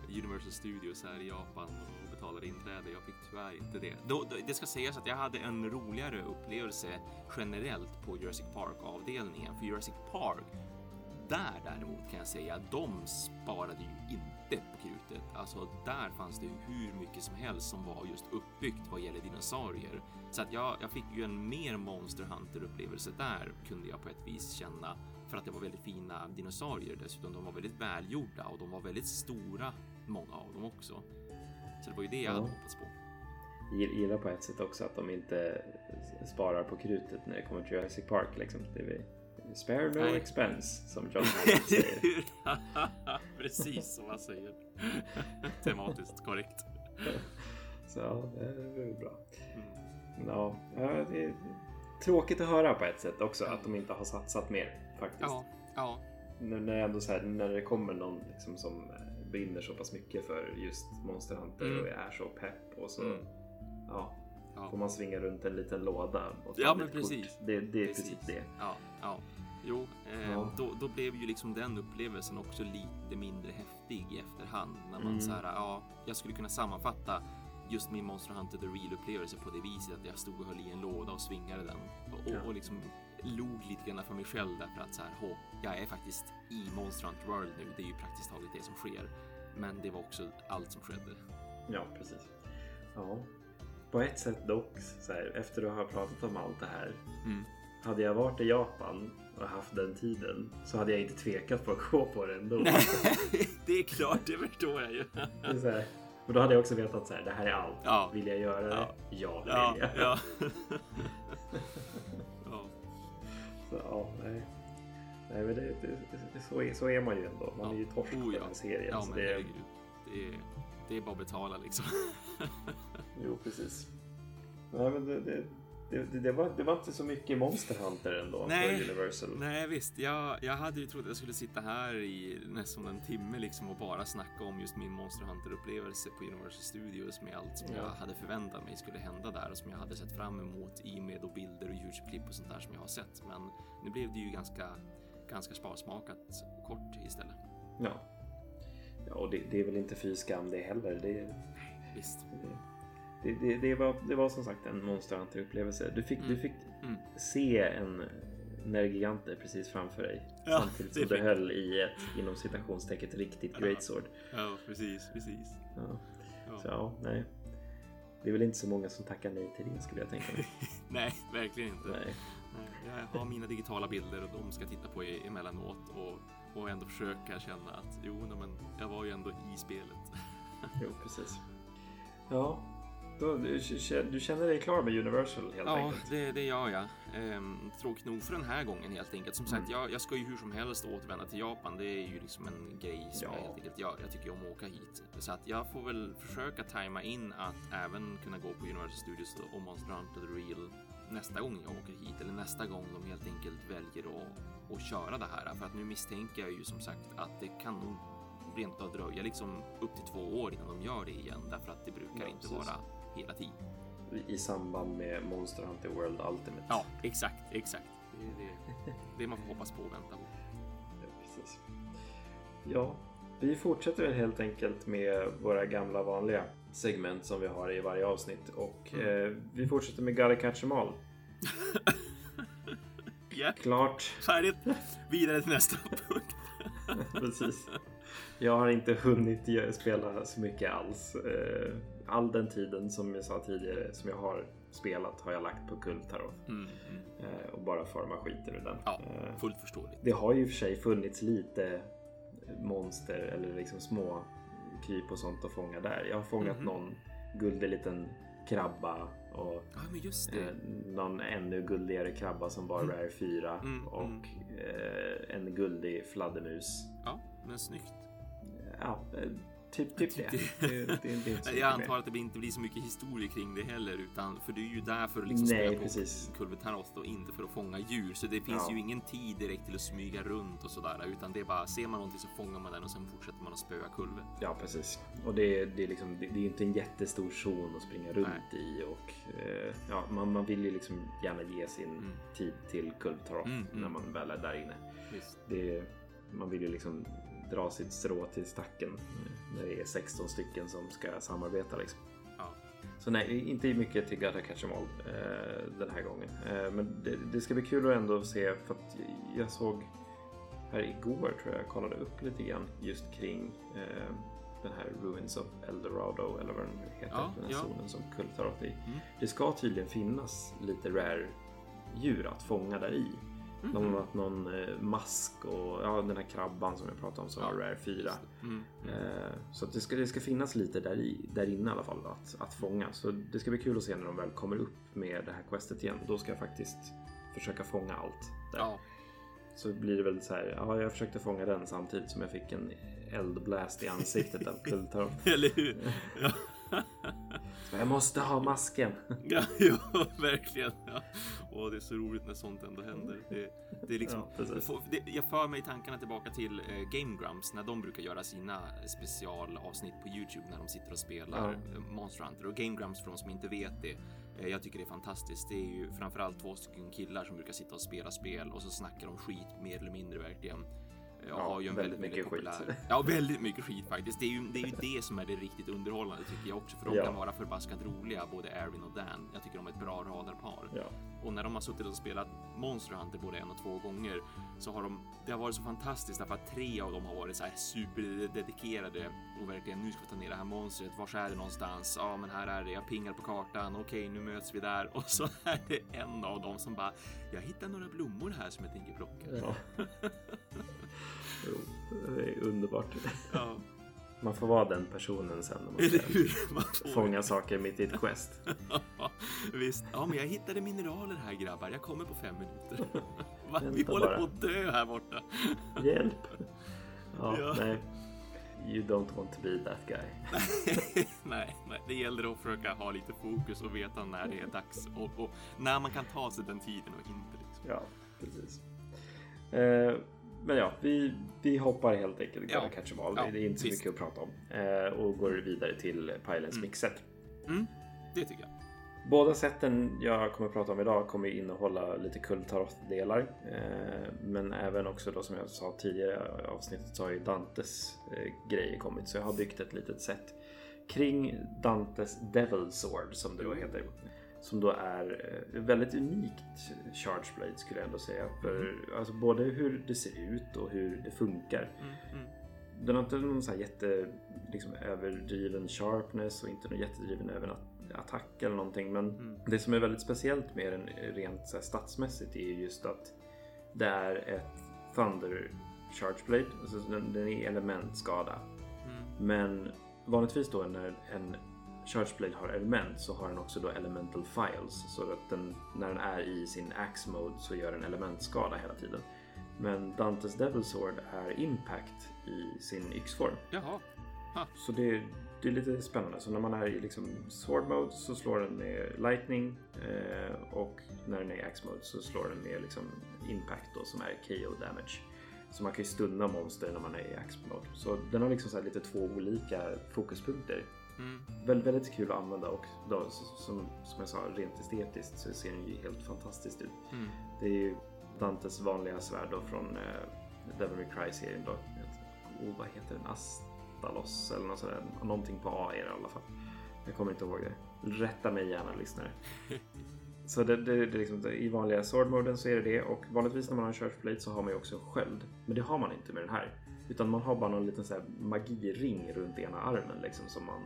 Universal Studios här i Japan och betalade inträde. Jag fick tyvärr inte det. Då, det ska sägas att jag hade en roligare upplevelse generellt på Jurassic Park avdelningen. För Jurassic Park, där däremot kan jag säga, de sparade ju inte på krutet. Alltså där fanns det hur mycket som helst som var just uppbyggt vad gäller dinosaurier. Så att jag, jag fick ju en mer Monster Hunter upplevelse där kunde jag på ett vis känna för att det var väldigt fina dinosaurier dessutom. De var väldigt välgjorda och de var väldigt stora, många av dem också. Så det var ju det jag hade hoppats på. Gillar på ett sätt också att de inte sparar på krutet när det kommer till Jurassic Park. Liksom. Det är Spare no Nej. expense som John *laughs* säger. *laughs* Precis som han säger. *laughs* Tematiskt korrekt. Så ja, det är bra. Mm. Ja, det är tråkigt att höra på ett sätt också att de inte har satsat mer faktiskt. Ja, ja. När, ändå så här, när det kommer någon liksom som brinner så pass mycket för just Monster Hunter mm. och är så pepp och så mm. ja, ja. får man svinga runt en liten låda. Och ja, men precis. Det, det är precis, precis det. Ja, ja. Jo, eh, ja. Då, då blev ju liksom den upplevelsen också lite mindre häftig i efterhand. När man mm. så här, ja, jag skulle kunna sammanfatta just min Monster Hunter The Real upplevelse på det viset att jag stod och höll i en låda och svingade den och, ja. och liksom log lite grann för mig själv därför att så här, jag är faktiskt i Monster Hunter World nu. Det är ju praktiskt taget det som sker. Men det var också allt som skedde. Ja, precis. Ja, på ett sätt dock, så här, efter att ha pratat om allt det här. Mm. Hade jag varit i Japan och haft den tiden så hade jag inte tvekat på att gå på det ändå. Nej, *laughs* det är klart, det förstår jag ju. så här, och då hade jag också vetat att det här är allt. Ja. Vill jag göra det? Ja, ja vill ja, jag. Ja. *laughs* Ja, nej. Nej men det, det, så, är, så är man ju ändå. Man ja. är ju torsk oh, ja. på den serien. Ja, men det, är, det, är, det är bara att betala liksom. jo, precis. Nej, men det, det, det, det, var, det var inte så mycket Monster Hunter ändå nej, för Universal. Nej, visst. Jag, jag hade ju trott att jag skulle sitta här i nästan en timme liksom och bara snacka om just min Monster Hunter-upplevelse på Universal Studios med allt som ja. jag hade förväntat mig skulle hända där och som jag hade sett fram emot i med och bilder och YouTube-klipp och sånt där som jag har sett. Men nu blev det ju ganska, ganska sparsmakat kort istället. Ja, ja och det, det är väl inte fy skam det heller. Det, Nej, visst. Det, det, det, var, det var som sagt en Monster Hunter-upplevelse. Du fick, mm. du fick mm. se en Nergigante precis framför dig. Ja, samtidigt som du höll i ett inom citationstecken riktigt ja. great sword. Ja, precis, precis. Ja. ja. Så ja, nej. Det är väl inte så många som tackar nej till det skulle jag tänka mig. *laughs* nej, verkligen inte. Nej. nej. Jag har mina digitala bilder och de ska titta på emellanåt och, och ändå försöka känna att jo, men jag var ju ändå i spelet. jo, precis. Ja, då, du känner dig klar med Universal helt ja, enkelt? Ja, det, det gör jag. Ehm, tråkigt nog för den här gången helt enkelt. Som sagt, mm. jag, jag, ska ju hur som helst återvända till Japan. Det är ju liksom en grej som ja. jag helt enkelt gör. Jag tycker om att åka hit. Så att jag får väl försöka tajma in att även kunna gå på Universal Studios och Monster Hunter The Real nästa gång jag åker hit eller nästa gång de helt enkelt väljer att, att köra det här. För att nu misstänker jag ju som sagt att det kan nog rent av dröja liksom upp till två år innan de gör det igen därför att det brukar ja, inte precis. vara hela tiden. I samband med Monster Hunter World Ultimate. Ja, exakt, exakt. Det är det, det man får hoppas på och vänta på. Ja, precis. Ja, vi fortsätter helt enkelt med våra gamla vanliga segment som vi har i varje avsnitt och mm. eh, vi fortsätter med Gotta Catch Em All. yeah. Klart. Färdigt. Vidare till nästa punkt. *laughs* Precis. Jag har inte hunnit spela så mycket alls. Eh, all den tiden som jag sa tidigare som jag har spelat har jag lagt på Kultarov. Mm, mm. Eh, och bara forma skiten ur den. Ja, eh, fullt förståeligt. Det har ju i och för sig funnits lite monster eller liksom små kryp och sånt att fånga där. Jag har fångat mm. någon guldig liten krabba och ja, eh, någon ännu guldigare krabba som bara mm. Rare 4 mm, och mm. eh, en guldig fladdermus. Ja, men snyggt. Ja, typ, typ det. det, det, det så Jag antar att det inte blir så mycket historia kring det heller, utan för du är ju där för att liksom Nej, spela precis. på Kulvetarot och inte för att fånga djur. Så det finns Ja. ju ingen tid direkt till att smyga runt och sådär, utan det är bara ser man någonting så fångar man den och sen fortsätter man att spöa kulve. Ja, precis. Och det, är- det, är liksom, det, det är inte en jättestor zon att springa runt i och eh, ja, man, man vill ju liksom gärna ge sin Mm. tid till Kultarot Mm, mm. när man väl är där inne. Det, man vill ju liksom dra sitt strå till stacken när det är 16 stycken som ska samarbeta liksom. Ja. Så nej, inte mycket till Gotta Catch 'em All eh, den här gången. Eh, men det, det ska bli kul att ändå se för att jag såg här igår tror jag, kollade upp lite grann just kring eh, den här Ruins of Eldorado eller vad den nu heter. Ja, den här ja. zonen som Kultarot är i. Mm. Det ska tydligen finnas lite rare djur att fånga där i. Mhm. Bland annat någon eh, mask och ja, den här krabban som jag pratade om som Ja, var rare 4. Mm. Eh, Så det, ska, det ska finnas lite där, i, där inne i alla fall att, att fånga. Så det ska bli kul att se när de väl kommer upp med det här questet igen. Då ska jag faktiskt försöka fånga allt. Där. Ja, Så blir det väl så här, ja jag försökte fånga den samtidigt som jag fick en eldblast i ansiktet av *laughs* eller hur? *laughs* Jag måste ha masken. *laughs* Ja, ja, verkligen. Ja. Och det är så roligt när sånt ändå händer. Det, det är liksom, Ja, det, jag för mig tankarna tillbaka till eh, Game Grumps när de brukar göra sina specialavsnitt på Youtube när de sitter och spelar Ja. Monster Hunter. Och Game Grumps för de som inte vet det, eh, jag tycker det är fantastiskt. Det är ju framförallt två stycken killar som brukar sitta och spela spel och så snackar de skit mer eller mindre verkligen. Ja, har ju en väldigt väldigt, väldigt mycket populär... skit. Ja, väldigt mycket skit faktiskt. Det är, ju, det är ju det som är det riktigt underhållande tycker jag också. För de Ja. kan vara förbaskat roliga, både Erwin och Dan. Jag tycker de är ett bra radarpar. Ja. Och när de har suttit och spelat Monster Hunter både en och två gånger så har de, det har varit så fantastiskt därför att tre av dem har varit så här superdedikerade och verkligen nu ska vi ta ner det här monstret. Var är det någonstans? Ja, men här är det. Jag pingar på kartan. Okej, nu möts vi där *laughs* och så är det en av dem som bara. Jag hittar några blommor här som jag tänker plocka. ja. Jo, det är underbart. Ja, Man får vara den personen sen när man ska? Man fånga saker mitt i ett quest. Ja, visst. Ja, men jag hittade mineraler här grabbar. Jag kommer på fem minuter. *laughs* Vi håller bara. på att dö här borta. Hjälp! Ja, Ja. nej. You don't want to be that guy. *laughs* nej, nej, det gäller att försöka ha lite fokus och veta när det är dags och, och när man kan ta sig den tiden och inte liksom. Ja, precis. Eh, men ja, vi, vi hoppar helt enkelt Ja. ja. All. Ja, det är inte så visst. mycket att prata om. Eh, och går vidare till Pylons mixet. Mm, det tycker jag. Båda sätten jag kommer att prata om idag kommer innehålla lite Kultarot-delar. Eh, men även också då som jag sa tidigare i avsnittet så har ju Dantes eh, grejer kommit. Så jag har byggt ett litet set kring Dantes Devil Sword som det då heter. Som då är eh, väldigt unikt Charge Blade skulle jag ändå säga. För alltså både hur det ser ut och hur det funkar. Mm, mm, Den har inte någon så här jätte liksom, överdriven sharpness och inte någon jättedriven även att- attack eller någonting. Men Mm. det som är väldigt speciellt med den rent så här, statsmässigt är just att det är ett Thunder Charge Blade. Alltså, den, den är elementskada. mm, Men vanligtvis då när en Charge Blade har element så har den också då elemental files. Så att den, när den är i sin axe mode så gör den elementskada hela tiden. Men Dantes Devil Sword är impact i sin yxform. Jaha. Så det, det är lite spännande. Så när man är i liksom sword mode så slår den med lightning eh, och när den är i axe mode så slår den med liksom impact då som är KO damage. Så man kan ju stunna monster när man är i axe mode. Så den har liksom så lite två olika fokuspunkter. Mm, Väldigt, väldigt kul att använda och då, som, som jag sa rent estetiskt så ser den ju helt fantastiskt ut. mm, Det är ju Dantes vanliga svärd då från eh, Devil May Cry-serien då. Oh, vad heter den? Astalos eller något sådär. Någonting på A är det i alla fall. Jag kommer inte ihåg det. Rätta mig gärna lyssnare. *laughs* Så det, det, det liksom, i vanliga sword-moden så är det det och vanligtvis när man har en Church Blade så har man ju också en sköld. Men det har man inte med den här. Utan man har bara någon liten så här magiring runt ena armen liksom som man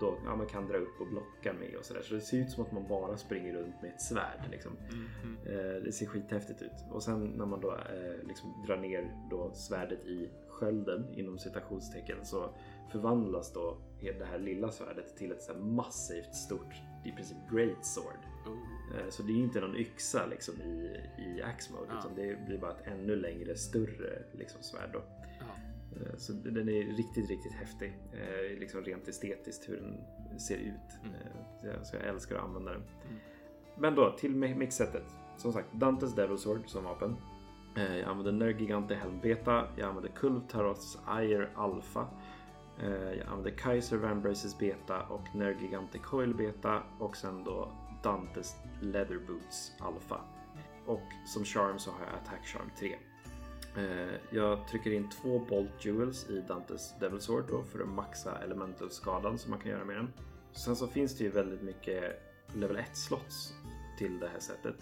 då ja, man kan dra upp och blocka med och sådär. Så det ser ut som att man bara springer runt med ett svärd liksom. mm. Eh, det ser skithäftigt ut. Och sen när man då eh, liksom drar ner då svärdet i skölden inom citationstecken så förvandlas då det här lilla svärdet till ett så massivt stort, i princip great sword. Oh. Eh, så det är inte någon yxa liksom i, i axe mode Ja. utan det blir bara ett ännu längre, större liksom svärd då. Eh, Så den är riktigt, riktigt häftig. Eh, Liksom rent estetiskt hur den ser ut. Mm. Eh, Så jag älskar att använda den. Mm. Men då till mi- mixsetet. Som sagt, Dantes Devil Sword som vapen. Jag använder Nergigante Helm Beta. Jag använder Kulv Taroths Ire Alpha. Jag använder Kaiser Vambraces Beta och Nergigante Coil Beta. Och sen då Dantes Leather Boots Alpha. Och som charm så har jag Attack Charm 3. Eh, jag trycker in två Bolt Jewels i Dantes Devil Sword då för att maxa elemental-skadan som man kan göra med den. Sen så finns det ju väldigt mycket level 1 slots till det här sättet.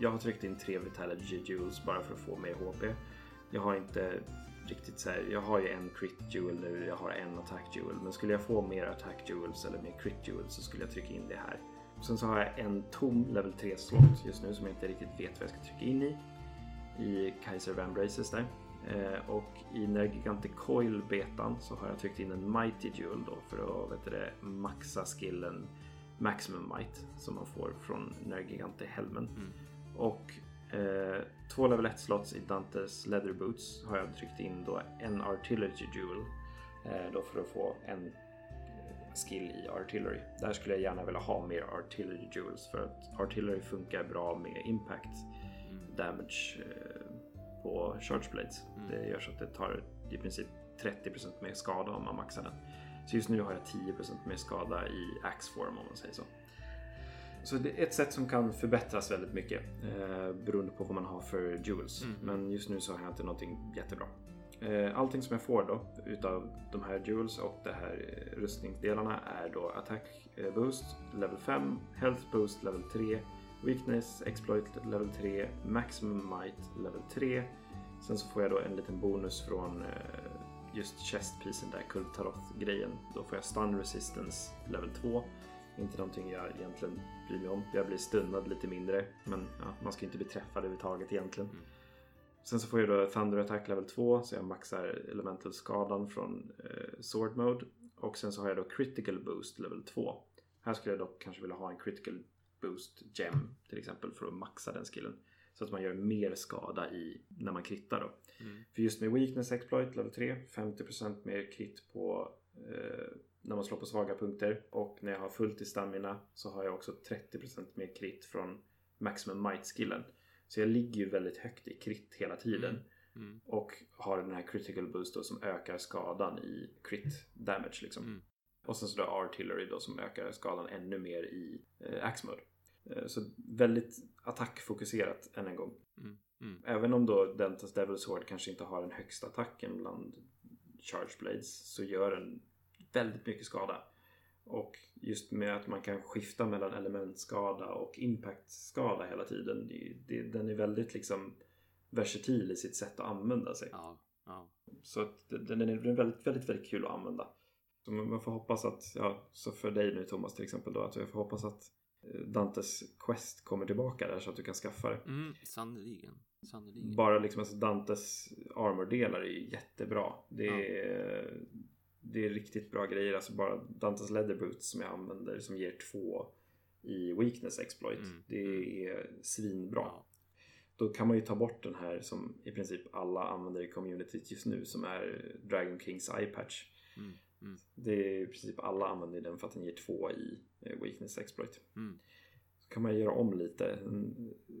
Jag har tryckt in tre Vitality Jewels bara för att få mer HP. Jag har inte riktigt så här, jag har ju en Crit Jewel nu, jag har en Attack Jewel. Men skulle jag få mer Attack Jewels eller mer Crit Jewels så skulle jag trycka in det här. Sen så har jag en tom level 3 slot just nu som jag inte riktigt vet vad jag ska trycka in i. I Kaiser Vambraces där. Eh, och i Nergigante Coil betan så har jag tryckt in en Mighty Jewel då för att vet det, maxa skillen Maximum Might som man får från Nergigante Helmen. Mm. Och eh, två level 1 slots i Dantes Leather Boots har jag tryckt in då en Artillery Jewel. Eh, då för att få en eh, skill i Artillery. Där skulle jag gärna vilja ha mer Artillery Jewels för att Artillery funkar bra med Impact. Damage eh, på Charge Blades. Mm. Det gör så att det tar i princip 30% mer skada om man maxar den. Så just nu har jag 10% mer skada i Axe Form om man säger så. Så det är ett sätt som kan förbättras väldigt mycket eh, beroende på vad man har för jewels. Mm. Men just nu så har jag inte någonting jättebra. Eh, allting som jag får då utav de här jewels och de här eh, rustningsdelarna är då attack eh, boost level 5, health boost level 3, weakness exploit level 3, maximum might level 3. Sen så får jag då en liten bonus från eh, just chestpisen där, Kultaroth-grejen. Då får jag stun resistance level 2. Inte någonting jag egentligen bryr mig om. Jag blir stunnad lite mindre. Men ja, man ska inte bli träffad överhuvudtaget egentligen. Mm. Sen så får jag då Thunder Attack level 2. Så jag maxar elemental-skadan från eh, Sword Mode. Och sen så har jag då Critical Boost level 2. Här skulle jag dock kanske vilja ha en Critical Boost Gem till exempel för att maxa den skillen. Så att man gör mer skada i när man krittar då. Mm. För just med Weakness Exploit level 3, 50% mer krit på eh, när man slår på svaga punkter. Och när jag har fullt i stamina så har jag också 30% mer krit från Maximum Might-skillen. Så jag ligger ju väldigt högt i krit hela tiden. Mm. Och har den här critical boost då som ökar skadan i crit damage liksom. Mm. Och sen så då artillery då som ökar skadan ännu mer i eh, axe mode. Eh, så väldigt attackfokuserat än en gång. Mm. Mm. Även om då Dentas Devil Sword kanske inte har den högsta attacken bland Charge Blades så gör den väldigt mycket skada. Och just med att man kan skifta mellan elementskada och impactskada hela tiden. Det, den är väldigt liksom versatil i sitt sätt att använda sig. Ja. Ja. Så att den den är väldigt, väldigt, väldigt kul att använda. Så man får hoppas att, ja, så för dig nu Thomas till exempel då, att jag får hoppas att Dantes Quest kommer tillbaka där så att du kan skaffa det. Mm. Sannerligen. Sannerligen. Bara liksom alltså Dantes armordelar är jättebra. Det är, det är riktigt bra grejer. Alltså bara Dantes leather boots som jag använder som ger två i weakness exploit. Mm. Det är svinbra. Ja. Då kan man ju ta bort den här som i princip alla använder i communityt just nu som är Dragon Kings eye patch. Mm. Mm. Det är i princip alla använder den för att den ger två i eh, weakness exploit. Mm. Så kan man göra om lite,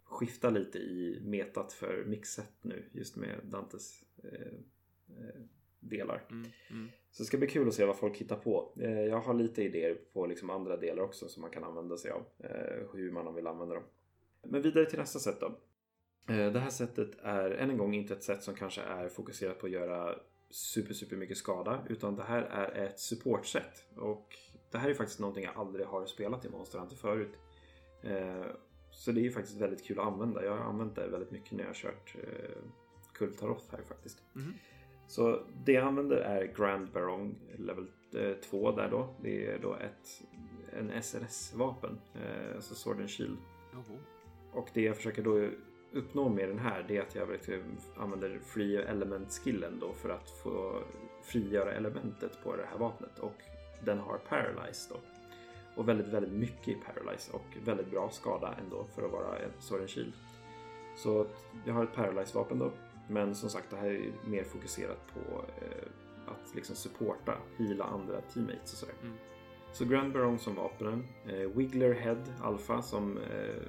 skifta lite i metat för mixet nu just med Dantes eh, eh, delar. Mm. Mm. Så det ska bli kul att se vad folk hittar på. Eh, jag har lite idéer på liksom andra delar också som man kan använda sig av. Eh, hur man vill använda dem. Men vidare till nästa sätt då. Det här sättet är än en gång inte ett sätt som kanske är fokuserat på att göra super, super mycket skada. Utan det här är ett supportsätt. Och det här är faktiskt någonting jag aldrig har spelat i Monster Hunter förut. Eh, så det är ju faktiskt väldigt kul att använda. Jag har använt det väldigt mycket när jag har kört eh, Kultaroth här faktiskt. Mhm. Så det jag använder är Grand Barong level 2 där då. Det är då ett en SRS-vapen, eh, alltså Sword and Shield. Jaha. Och det jag försöker då uppnå med den här det är att jag verkligen eh, använder Free Element-skillen då för att få frigöra elementet på det här vapnet. Och den har Paralyze då. Och väldigt, väldigt mycket i Paralyze och väldigt bra skada ändå för att vara en Sword Shield. Så jag har ett Paralyze-vapen då. Men som sagt, det här är mer fokuserat på eh, att liksom supporta, hila andra teammates och sådär. Mm. Så Grand Barong som vapnen, eh, Wiggler Head Alpha som eh,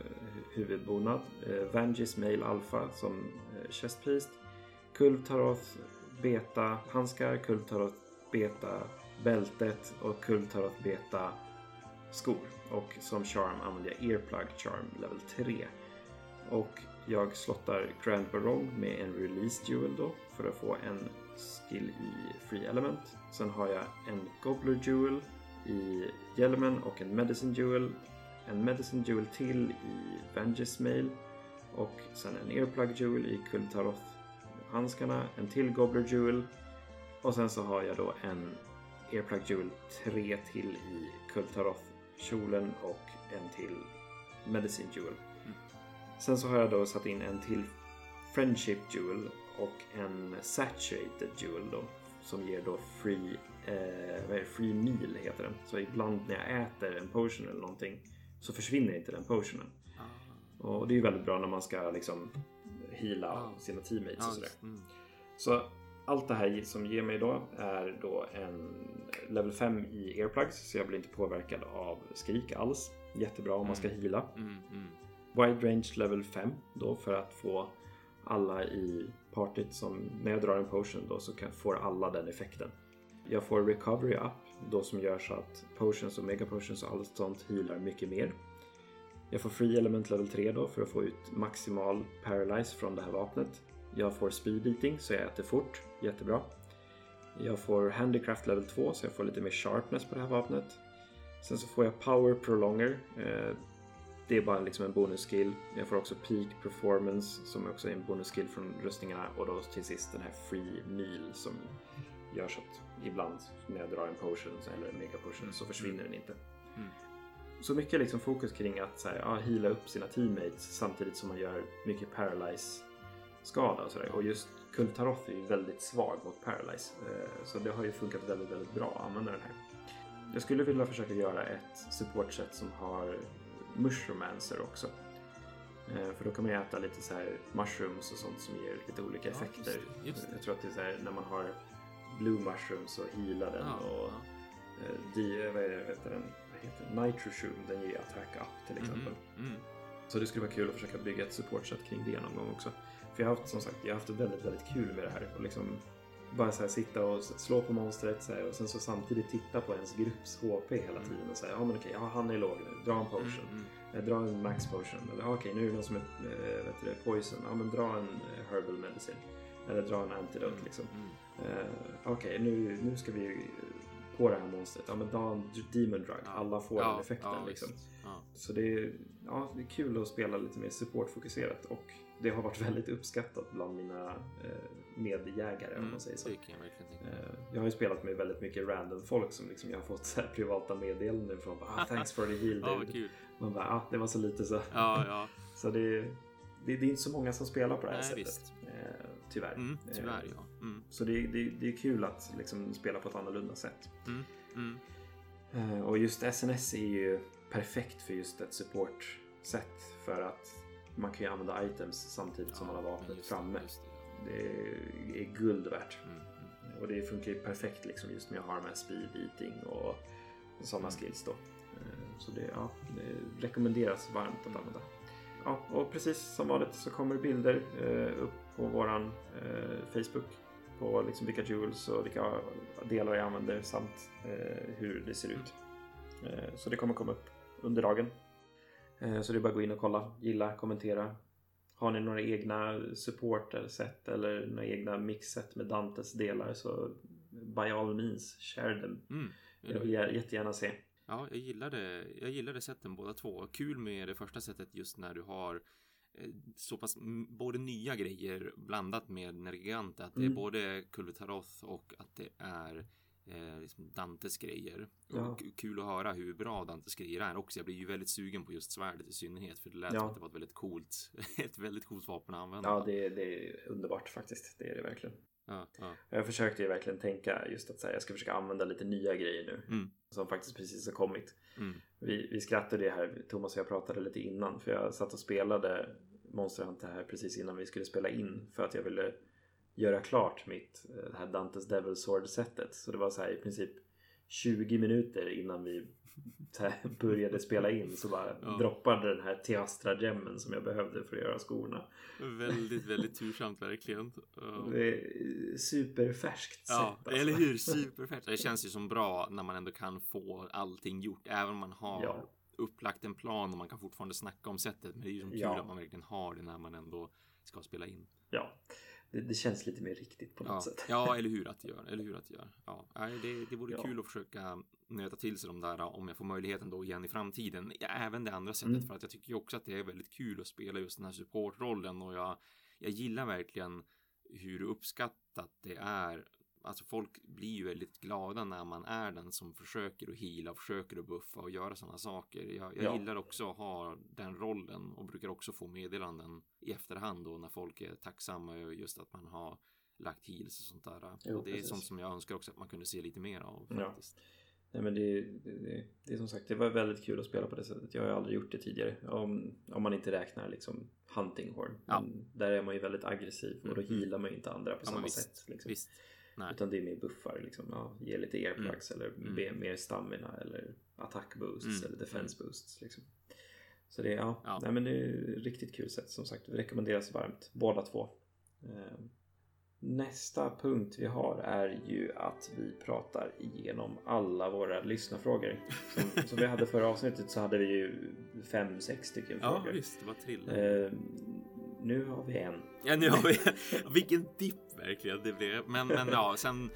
huvudbonad, eh, Vangis Mail Alpha som eh, chestpiece, Kultaroth Beta handskar, Kultaroth Beta bältet och Kultaroth Beta skor. Och som charm använder jag Earplug Charm level 3. Och jag slottar Grand Barong med en Release Jewel då för att få en skill i Free Element. Sen har jag en Gobbler Jewel i hjälmen och en Medicine Jewel. En Medicine Jewel till i Vengeance Mail. Och sen en Earplug Jewel i Kultaroth handskarna. En till Gobbler Jewel. Och sen så har jag då en Earplug Jewel 3 till i Kultaroth kjolen och en till Medicine Jewel. Sen så har jag då satt in en till Friendship Jewel och en Saturated Jewel då. Som ger då free, eh, vad är det? free meal heter den. Så ibland när jag äter en potion eller någonting så försvinner inte den potionen. Ah. Och det är ju väldigt bra när man ska liksom heala Ja. sina teammates Ja, och sådär. mm. Så allt det här som ger mig då är då en level 5 i earplugs så jag blir inte påverkad av skrik alls. Jättebra om man ska heala. Mm, mm. Wide range level 5 då för att få alla i partyt som när jag drar en potion då så kan, får alla den effekten. Jag får recovery up då som gör så att potions och mega potions och allt sånt healar mycket mer. Jag får free element level 3 då för att få ut maximal paralyze från det här vapnet. Jag får speed eating så jag äter fort, jättebra. Jag får handicraft level 2 så jag får lite mer sharpness på det här vapnet. Sen så får jag power prolonger. Eh, det är bara liksom en bonusskill. Jag får också peak performance som också är en bonusskill från rustningarna. Och då till sist den här free meal som gör så att ibland när jag drar en potion eller en mega potion så försvinner den inte. Mm. Så mycket liksom fokus kring att så här, ja, heala upp sina teammates samtidigt som man gör mycket paralyze skada och sådär. Och just Kultaroth är ju väldigt svag mot paralyze. Eh, Så det har ju funkat väldigt, väldigt bra att använda den här. Jag skulle vilja försöka göra ett supportset som har Mushromancer också. Eh, För då kan man ju äta lite så här mushrooms och sånt som ger lite olika Ja, effekter. just det, just det. Jag tror att det är så här när man har blue mushrooms så healar den Ja, och ja. eh, di, vad är det, vet den, vad heter den? Nitro Shroom, den ger attack up till exempel. Mhm, mm. Så det skulle vara kul att försöka bygga ett supportset kring det någon gång också. För jag har haft, som sagt, jag har haft väldigt, väldigt kul med det här. Och liksom bara så här sitta och slå på monstret så här, och sen så samtidigt titta på ens grupps HP hela tiden och säga ja men okej, ja, han är låg nu, dra en potion. Mm, Eh, Dra en max potion. Eller okej, nu är det någon som är vet du, poison. Ja, men dra en eh, herbal medicine. Eller dra en antidote liksom. mm. Eh, Okej, nu, nu ska vi på det här monstret. Ja, men dra en demon drug. Ja. Alla får Ja, den effekten ja, liksom. Så det är, ja, det är kul att spela lite mer supportfokuserat och det har varit väldigt uppskattat bland mina eh, medjägare om Mm, man säger så. Jag. Eh, Jag har ju spelat med väldigt mycket random folk som liksom jag har fått så privata meddelanden från. Bara, ah, thanks for the heal dude. Man bara, ah, det var så lite så. Ja, ja. *laughs* Så det, det, det är inte så många som spelar på det här Nej, sättet. visst. Tyvärr. Mm, tyvärr, Eh, ja. Mm, Så det, det, det är kul att liksom spela på ett annorlunda sätt. mm, mm. Eh, Och just SNS är ju perfekt för just ett support-sätt. För att man kan ju använda items samtidigt som man har vapnet det, framme. just det. Det är guld värt. Mm, mm. Och det funkar ju perfekt liksom just med att ha de här speed eating och sådana Mm. skills då. Eh, Så det, ja, det rekommenderas varmt att använda. Ja, och precis som vanligt så kommer bilder eh, upp på våran eh, Facebook på liksom vilka jewels och vilka delar jag använder samt eh, hur det ser ut. Eh, så det kommer komma upp under dagen. Eh, så det är bara att gå in och kolla, gilla, kommentera. Har ni några egna supporter-set eller några egna mix-set med Dantes delar så by all means, share them. Mm. Jag vill gär- jättegärna se. Ja, jag gillade, jag gillade sätten båda två. Kul med det första sättet just när du har eh, så pass både nya grejer blandat med Nergigante. Att det är Mm. både Kulvetaroth och att det är eh, liksom Dantes grejer. Ja. Och kul att höra hur bra Dantes grejer är också. Jag blir ju väldigt sugen på just svärdet i synnerhet. För det lät Ja. som att det var ett väldigt coolt, *laughs* ett väldigt coolt vapen att använda. Ja, det, det är underbart faktiskt. Det är det verkligen. Ja, ja. Jag försökte ju verkligen tänka just att säga, jag ska försöka använda lite nya grejer nu. Mm. Som faktiskt precis har kommit. Mm. Vi, vi skrattade det här, Thomas och jag pratade lite innan. För jag satt och spelade Monster Hunter här precis innan vi skulle spela in för att jag ville göra klart mitt eh, det här Dantes Devil Sword setet. Så det var så här i princip 20 minuter innan vi *laughs* började spela in så bara ja. droppade den här Teastra gemmen som jag behövde för att göra skorna. Väldigt, väldigt tursamt verkligen. Det är superfärskt ja, sätt. Alltså. Eller hur? Superfärskt. Det känns ju som bra när man ändå kan få allting gjort. Även om man har ja. upplagt en plan och man kan fortfarande snacka om sättet. Men det är ju som kul ja. att man verkligen har det när man ändå ska spela in. Ja, det, det, känns lite mer riktigt på något ja. sätt. Ja, *laughs* eller hur att det gör. Eller hur att det gör. Ja, det, det vore ja. kul att försöka nöta till sig de där om jag får möjligheten då igen i framtiden. Även det andra sättet mm. för att jag tycker ju också att det är väldigt kul att spela just den här supportrollen och jag, jag gillar verkligen hur uppskattat det är alltså folk blir ju väldigt glada när man är den som försöker att hila, försöker att buffa och göra sådana saker. Jag, jag ja. gillar också att ha den rollen och brukar också få meddelanden i efterhand då när folk är tacksamma över just att man har lagt heals och sånt där. Jo, och det precis. är sånt som jag önskar också att man kunde se lite mer av faktiskt. Ja. Nej, men det, det, det, är som sagt, det var väldigt kul att spela på det sättet. Jag har aldrig gjort det tidigare. Om, om man inte räknar liksom hunting horn. Ja. Där är man ju väldigt aggressiv och då mm. healar man ju inte andra på ja, samma sätt. Liksom. Visst. Nej. Utan det är mer buffar, liksom, ja, ge lite airplugs mm. eller mm. mer stamina eller attack boosts mm. eller defense mm. boosts. Liksom. Så det, ja, ja. Nej, men det är riktigt kul sätt som sagt. Rekommenderas varmt båda två. Ehm, nästa punkt vi har är ju att vi pratar igenom alla våra lyssnarfrågor. Som, *laughs* som vi hade förra avsnittet så hade vi ju fem, sex stycken ja, frågor. Ja, visst. Det var trill. Nu har vi en. Ja, nu har vi *laughs* Vilken dipp verkligen det blev. Men, men ja, sen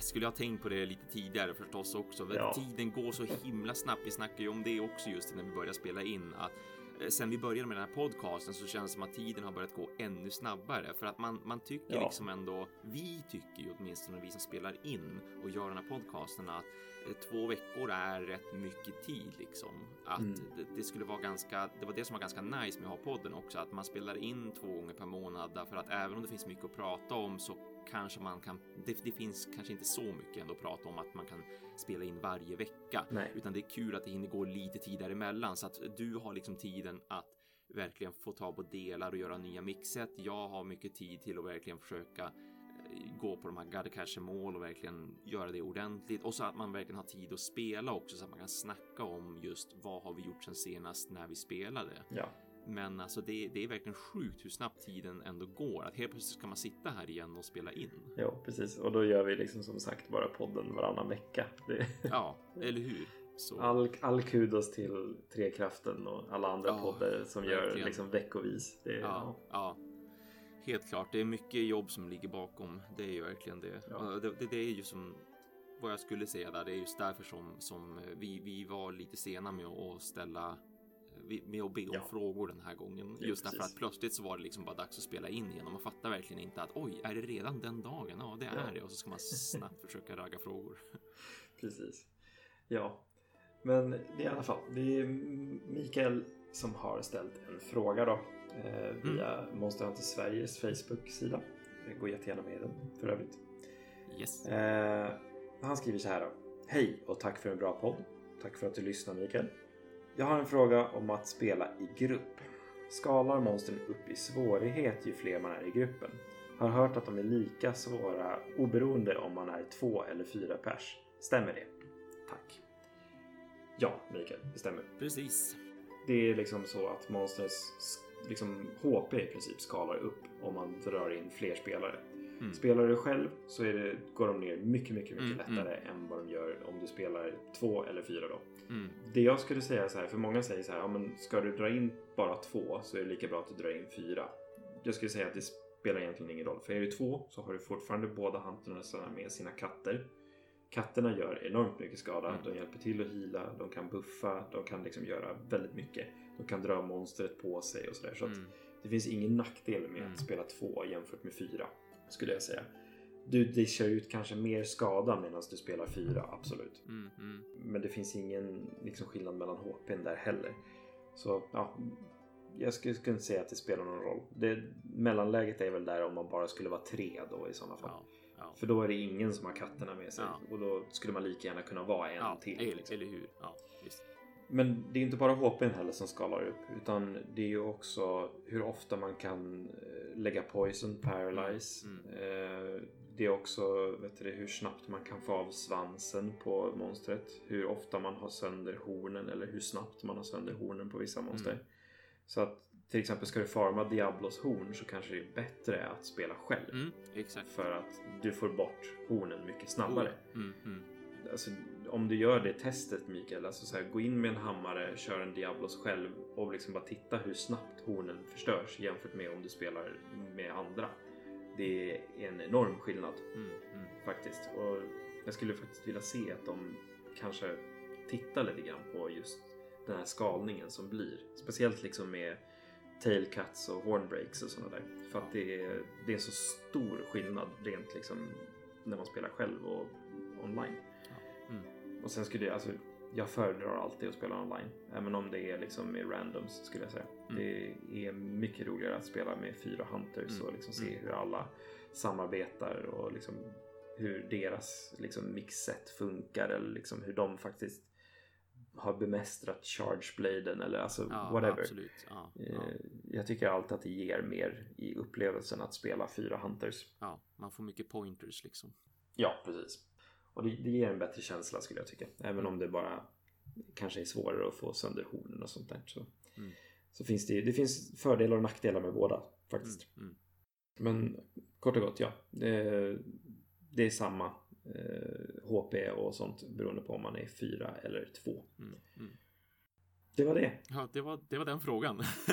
skulle jag tänkt på det lite tidigare förstås också. Ja. Tiden går så himla snabbt. Vi snackar ju om det också just när vi börjar spela in. Att sen vi började med den här podcasten så känns det som att tiden har börjat gå ännu snabbare för att man, man tycker ja. liksom ändå, vi tycker ju åtminstone vi som spelar in och gör den här podcasten att Eh, två veckor är rätt mycket tid liksom. Att mm. det, det, skulle vara ganska, det var det som var ganska nice med att ha podden också, att man spelar in två gånger per månad därför att även om det finns mycket att prata om så kanske man kan, det, det finns kanske inte så mycket ändå att prata om att man kan spela in varje vecka, Nej. utan det är kul att det hinner gå lite tid däremellan så att du har liksom tiden att verkligen få ta på delar och göra nya mixet. Jag har mycket tid till att verkligen försöka gå på de här Gadecache mål och verkligen göra det ordentligt och så att man verkligen har tid att spela också så att man kan snacka om just vad har vi gjort sen senast när vi spelade. Ja. Men alltså det, det är verkligen sjukt hur snabbt tiden ändå går. Att helt plötsligt ska man sitta här igen och spela in. Ja, precis. Och då gör vi liksom som sagt bara podden varannan vecka. Det... Ja, eller hur? Så. All, all kudos till Trekraften och alla andra ja, poddar som verkligen. gör liksom veckovis. Det, ja, ja. Helt klart, det är mycket jobb som ligger bakom. Det är ju verkligen det. Ja. Det, det, det, är ju som vad jag skulle säga där. Det är just därför som, som vi, vi var lite sena med att ställa med att be om ja. frågor den här gången. Ja, just precis. därför att plötsligt så var det liksom bara dags att spela in igen och man fattar verkligen inte att oj, är det redan den dagen? Ja, det är ja. det och så ska man snabbt *laughs* försöka ragga frågor. *laughs* Precis. Ja, men det är i alla fall. Det är Mikael som har ställt en fråga då eh, via mm. Monster Hunter Sveriges Facebook-sida. Gå jättegärna med i den för övrigt. Yes. Eh, han skriver så här då. Hej och tack för en bra podd. Tack för att du lyssnar Mikael. Jag har en fråga om att spela i grupp. Skalar monstren upp i svårighet ju fler man är i gruppen? Har hört att de är lika svåra oberoende om man är två eller fyra pers. Stämmer det? Tack. Ja, Mikael, det stämmer. Precis. Det är liksom så att monsters liksom HP i princip skalar upp om man drar in fler spelare. Mm. Spelar du själv så det, går de ner mycket, mycket, mycket mm, lättare mm. än vad de gör om du spelar två eller fyra då. Mm. Det jag skulle säga så här, för många säger så här, ja, men ska du dra in bara två så är det lika bra att du drar in fyra. Jag skulle säga att det spelar egentligen ingen roll. För är det två så har du fortfarande båda huntarna med sina katter. Katterna gör enormt mycket skada. Mm. De hjälper till att hila, de kan buffa, de kan liksom göra väldigt mycket. De kan dra monstret på sig och sådär. Så, så mm. det finns ingen nackdel med mm. att spela två jämfört med fyra. Skulle jag säga. Du dishar ut kanske mer skada medan du spelar fyra, absolut. Mm, mm. Men det finns ingen liksom, skillnad mellan HP där heller. Så ja, jag skulle, skulle inte säga att det spelar någon roll. Det, mellanläget är väl där om man bara skulle vara tre då i sådana fall. Ja. Ja. För då är det ingen som har katterna med sig. Ja. Och då skulle man lika gärna kunna vara en till. Liksom. eller hur. Men det är inte bara HPn heller som skalar upp utan det är ju också hur ofta man kan eh, lägga poison, paralyze. Mm. Eh, Det är också vet du, hur snabbt man kan få av svansen på monstret. Hur ofta man har sönder hornen eller hur snabbt man har sönder hornen på vissa monster. Mm. Så att till exempel ska du farma Diablos horn så kanske det är bättre att spela själv. Mm. För att du får bort hornen mycket snabbare. Mm, mm. Alltså, om du gör det testet Mikael, alltså så här, gå in med en hammare, kör en Diablos själv och liksom bara titta hur snabbt hornen förstörs jämfört med om du spelar med andra. Det är en enorm skillnad Mm, mm. faktiskt. Och jag skulle faktiskt vilja se att de kanske tittar lite grann på just den här skalningen som blir. Speciellt liksom med tail cuts och horn breaks och sådana där. För att det är, det är en så stor skillnad rent liksom när man spelar själv och online. Och sen skulle jag, alltså, jag föredrar alltid att spela online. Även om det är liksom med randoms skulle jag säga. Mm. Det är mycket roligare att spela med fyra hunters Mm. och liksom se Mm. hur alla samarbetar och liksom hur deras liksom mixset funkar eller liksom hur de faktiskt har bemästrat chargebladen eller alltså Ja, whatever. Ja, ja, Eh, Jag tycker alltid att det ger mer i upplevelsen att spela fyra hunters. ja, man får mycket pointers liksom. Ja, precis. Och det, det ger en bättre känsla skulle jag tycka. Även om det bara kanske är svårare att få sönder hornen och sånt där. Så, Mm. så finns det, det finns fördelar och nackdelar med båda faktiskt. Mm, mm. Men kort och gott, ja. Det, det är samma eh, HP och sånt beroende på om man är fyra eller två. Mm, mm. Det var det. Ja, det var, det var den frågan. *laughs*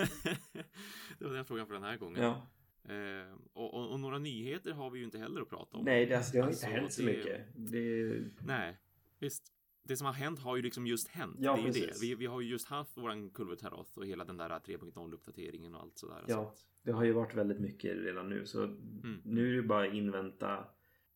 det var den frågan för den här gången. Ja. Eh, och, och, och några nyheter har vi ju inte heller att prata om. Nej, det, alltså, det har Alltså, inte hänt så mycket. Det, Nej, visst. Det som har hänt har ju liksom just hänt. Ja, det är ju det. precis. Vi, vi har ju just haft våran Kulvertaroth och hela den där 3.0 uppdateringen och allt sådär. Ja. Det har ju varit väldigt mycket redan nu. Så nu är det bara att invänta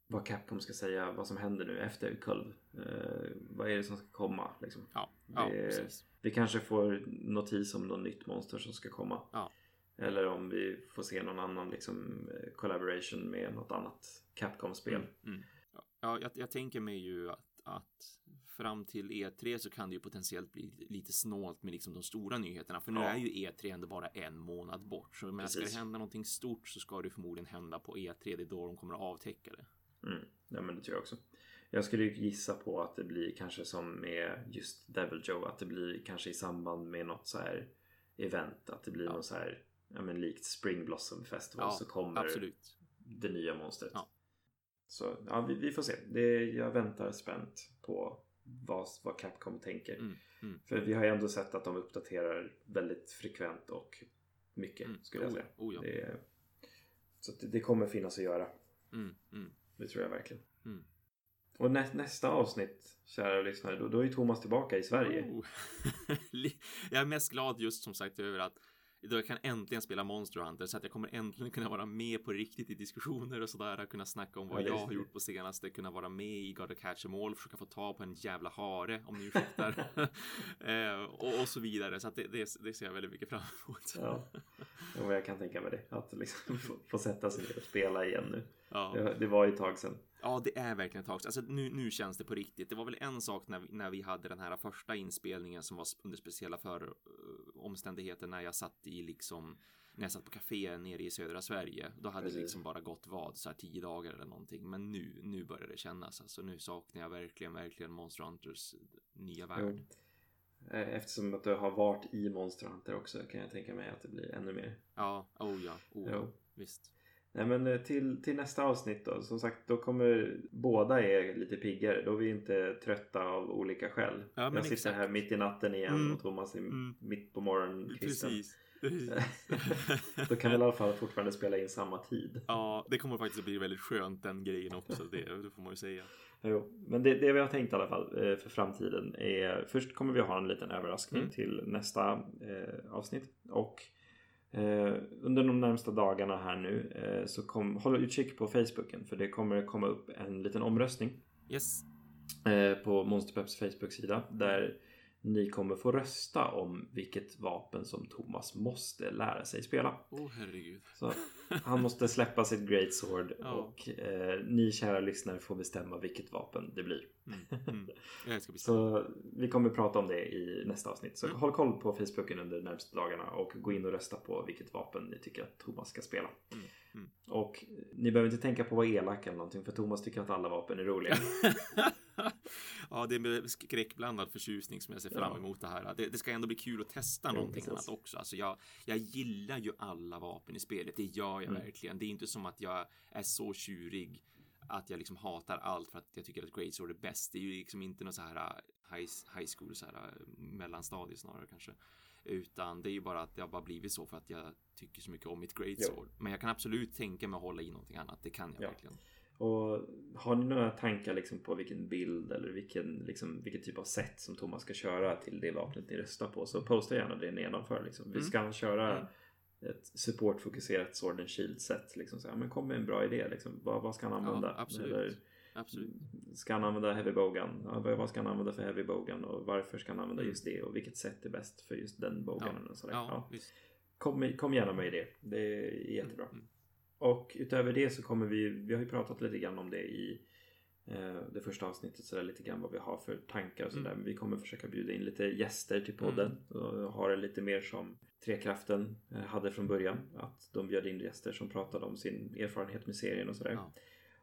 vad Capcom ska säga, vad som händer nu efter Kulv. Eh, vad är det som ska komma? Liksom. ja, ja Det- precis. Vi kanske får notis om något nytt monster som ska komma. Ja. Eller om vi får se någon annan liksom, eh, collaboration med något annat Capcom-spel. Mm, mm. Ja, Ja, jag, jag tänker mig ju att, att fram till E3 så kan det ju potentiellt bli lite snålt med liksom de stora nyheterna. För nu Ja. är ju E3 ändå bara en månad bort. Så ska Precis. det hända någonting stort så ska det förmodligen hända på E3. Det är då de kommer att avtäcka det. Mm. Ja, men det tror jag också. Jag skulle ju gissa på att det blir kanske som med just Devil Joe. Att det blir kanske i samband med något så här event. Att det blir Ja. något så här, ja men likt Spring Blossom Festival Ja, så kommer Absolut. det nya monstret. Ja. Så ja, vi, vi får se. Det, jag väntar spänt på vad, vad Capcom tänker. Mm, mm. För vi har ju ändå sett att de uppdaterar väldigt frekvent och mycket Mm. skulle jag Oh, säga. oh ja. det, så det, det kommer finnas att göra. Mm, mm. Det tror jag verkligen. Mm. Och nä, nästa avsnitt, kära lyssnare, då, då är Thomas tillbaka i Sverige. Oh. *laughs* jag är mest glad just som sagt över att då jag kan äntligen spela Monster Hunter så att jag kommer äntligen kunna vara med på riktigt i diskussioner och sådär, kunna snacka om vad Ja, jag har gjort på senaste, kunna vara med i God of Catch 'em All, försöka få tag på en jävla hare om ni ursäktar *laughs* eh, och, och så vidare. Så att det, det, det ser jag väldigt mycket fram emot. Ja, och jag kan tänka mig det. Att liksom få, få sätta sig ner och spela igen nu. Ja. Det, det var ju ett tag sedan. Ja, det är verkligen ett tag. Alltså, nu, nu känns det på riktigt. Det var väl en sak när vi, när vi hade den här första inspelningen som var under speciella för, uh, omständigheter när jag satt i liksom när jag satt på café nere i södra Sverige. Då hade Precis. det liksom bara gått vad, så här tio dagar eller någonting. Men nu, nu börjar det kännas. Alltså nu saknar jag verkligen, verkligen Monster Hunters nya värld. Eh, Eftersom att du har varit i Monster Hunter också kan jag tänka mig att det blir ännu mer. Ja, oh ja, oh ja, visst. Nej men eh, till, till nästa avsnitt då. Som sagt då kommer båda är lite piggare. Då är vi inte trötta av olika skäl. Ja, jag sitter exakt. här mitt i natten igen Mm. och Thomas är Mm. mitt på morgonkvisten. Precis. *laughs* Då kan vi i alla fall fortfarande spela in samma tid. Ja, det kommer faktiskt att bli väldigt skönt den grejen också. Det, det får man ju säga. Jo, men det, det vi har tänkt i alla fall eh, för framtiden är först kommer vi ha en liten överraskning Mm. till nästa eh, avsnitt och eh, under de närmsta dagarna här nu eh, så kom, håll utkik på Facebooken för det kommer komma upp en liten omröstning Yes. eh, på Monsterpeps Facebook-sida där ni kommer få rösta om vilket vapen som Thomas måste lära sig spela. Åh oh, herregud. Så han måste släppa sitt Great Sword Ja. och eh, ni kära lyssnare får bestämma vilket vapen det blir. Mm, mm. Så vi kommer prata om det i nästa avsnitt. Så Mm. håll koll på Facebooken under de närmaste dagarna och gå in och rösta på vilket vapen ni tycker att Thomas ska spela. Mm, mm. Och ni behöver inte tänka på att vara elak eller någonting för Thomas tycker att alla vapen är roliga. *laughs* ja, det är med skräckblandad förtjusning som jag ser fram Ja. emot det här. Det, det ska ändå bli kul att testa Jo, någonting precis. annat också. Alltså jag, jag gillar ju alla vapen i spelet. Det gör jag Mm. verkligen. Det är inte som att jag är så tjurig att jag liksom hatar allt för att jag tycker att Great Sword är bäst. Det är ju liksom inte något så här uh, high, high school, så här uh, mellanstadie snarare kanske. Utan det är ju bara att det har bara blivit så för att jag tycker så mycket om mitt Great. Sword. Men jag kan absolut tänka mig att hålla i någonting annat. Det kan jag Ja. verkligen. Och har ni några tankar liksom på vilken bild eller vilken, liksom, vilken typ av set som Thomas ska köra till det vapnet ni röstar på så posta gärna det nedanför. Liksom. Vi Mm. ska köra Mm. ett supportfokuserat Sword and Shield set. Liksom, så här, men kom med en bra idé. Liksom. Vad, vad ska han använda? Ja, absolut. Eller, Absolut. Ska han använda heavy bowgun? Ja, vad ska han använda för heavy bowgun? Och varför ska han använda just det? Och vilket sätt är bäst för just den bowgunen? Och sådär. Ja, Ja. Kom, kom gärna med det. Det är jättebra. Mm. Och utöver det så kommer vi, vi har ju pratat lite grann om det i eh, det första avsnittet, så där, lite grann vad vi har för tankar och sådär. Mm. Men vi kommer försöka bjuda in lite gäster till podden och ha det lite mer som Trekraften eh, hade från början. Att de bjöd in gäster som pratade om sin erfarenhet med serien och sådär. Ja.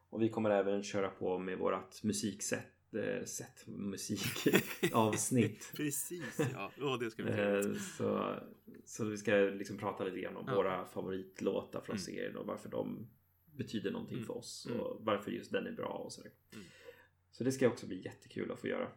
Och vi kommer även köra på med vårat musiksätt, eh, sätt, musikavsnitt. *laughs* Precis, ja. Åh, det ska trevligt. Eh, så, så vi ska liksom prata lite grann om Ja. våra favoritlåtar från Mm. serien och varför de betyder någonting Mm. för oss Mm. och varför just den är bra och sådär. Mm. Så det ska också bli jättekul att få göra.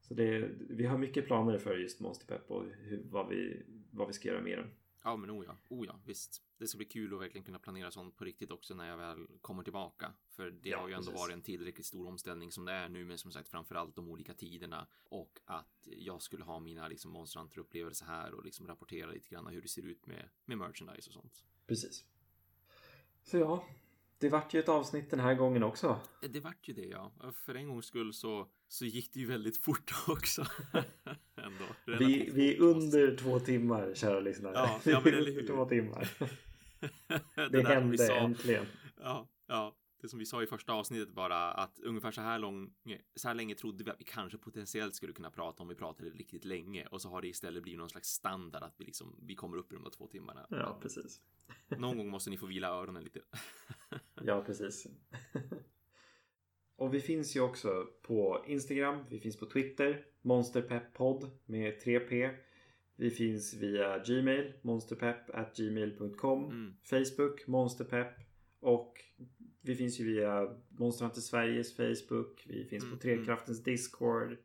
Så det, vi har mycket planer för just Monsterpepp och hur, vad, vi, vad vi ska göra med den. Ja, men oh ja, oh visst. Det ska bli kul att verkligen kunna planera sånt på riktigt också när jag väl kommer tillbaka. För det Ja, har ju ändå precis. varit en tillräckligt stor omställning som det är nu, men som sagt framförallt de olika tiderna och att jag skulle ha mina liksom Monster Hunter-upplevelser här och liksom rapportera lite grann hur det ser ut med, med merchandise och sånt. Precis. Så ja, det vart ju ett avsnitt den här gången också. Eh, Det vart ju det, ja. För en gångs skull så, så gick det ju väldigt fort *laughs* också. ändå. Vi, vi är under två timmar, kära lyssnare. Ja, ja, men eller *laughs* hur? Två timmar. Det, vi hände sa- äntligen. Ja, ja. Det som vi sa i första avsnittet bara att ungefär så här lång, så här länge trodde vi att vi kanske potentiellt skulle kunna prata om vi pratade riktigt länge och så har det istället blivit någon slags standard att vi liksom, vi kommer upp i de där två timmarna. Ja, precis. Någon gång måste ni få vila öronen lite. *laughs* Ja, precis. Och vi finns ju också på Instagram, vi finns på Twitter, monsterpepppodd med 3P. Vi finns via Gmail, monsterpepp@gmail.com, Mm. Facebook, monsterpepp och vi finns ju via Monster Hunter Sveriges Facebook, vi finns Mm, på Trekraftens Discord,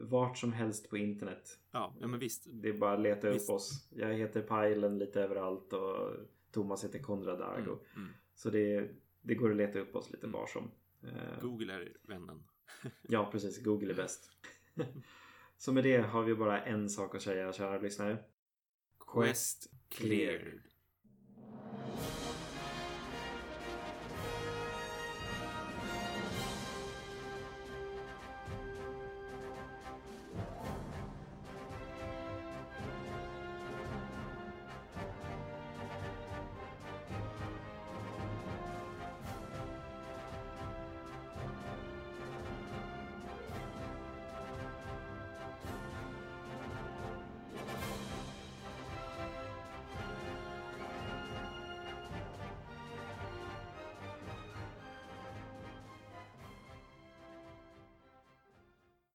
vart som helst på internet. Ja, ja men visst. Det är bara att leta Visst. upp oss. Jag heter Pajlen lite överallt och Thomas heter Konrad Mm, Argo. mm. Så det, det går att leta upp oss lite Mm. var som. Eh, Google är vännen. *laughs* Ja, precis. Google är bäst. *laughs* Så med det har vi bara en sak att säga, kära lyssnare. Quest cleared.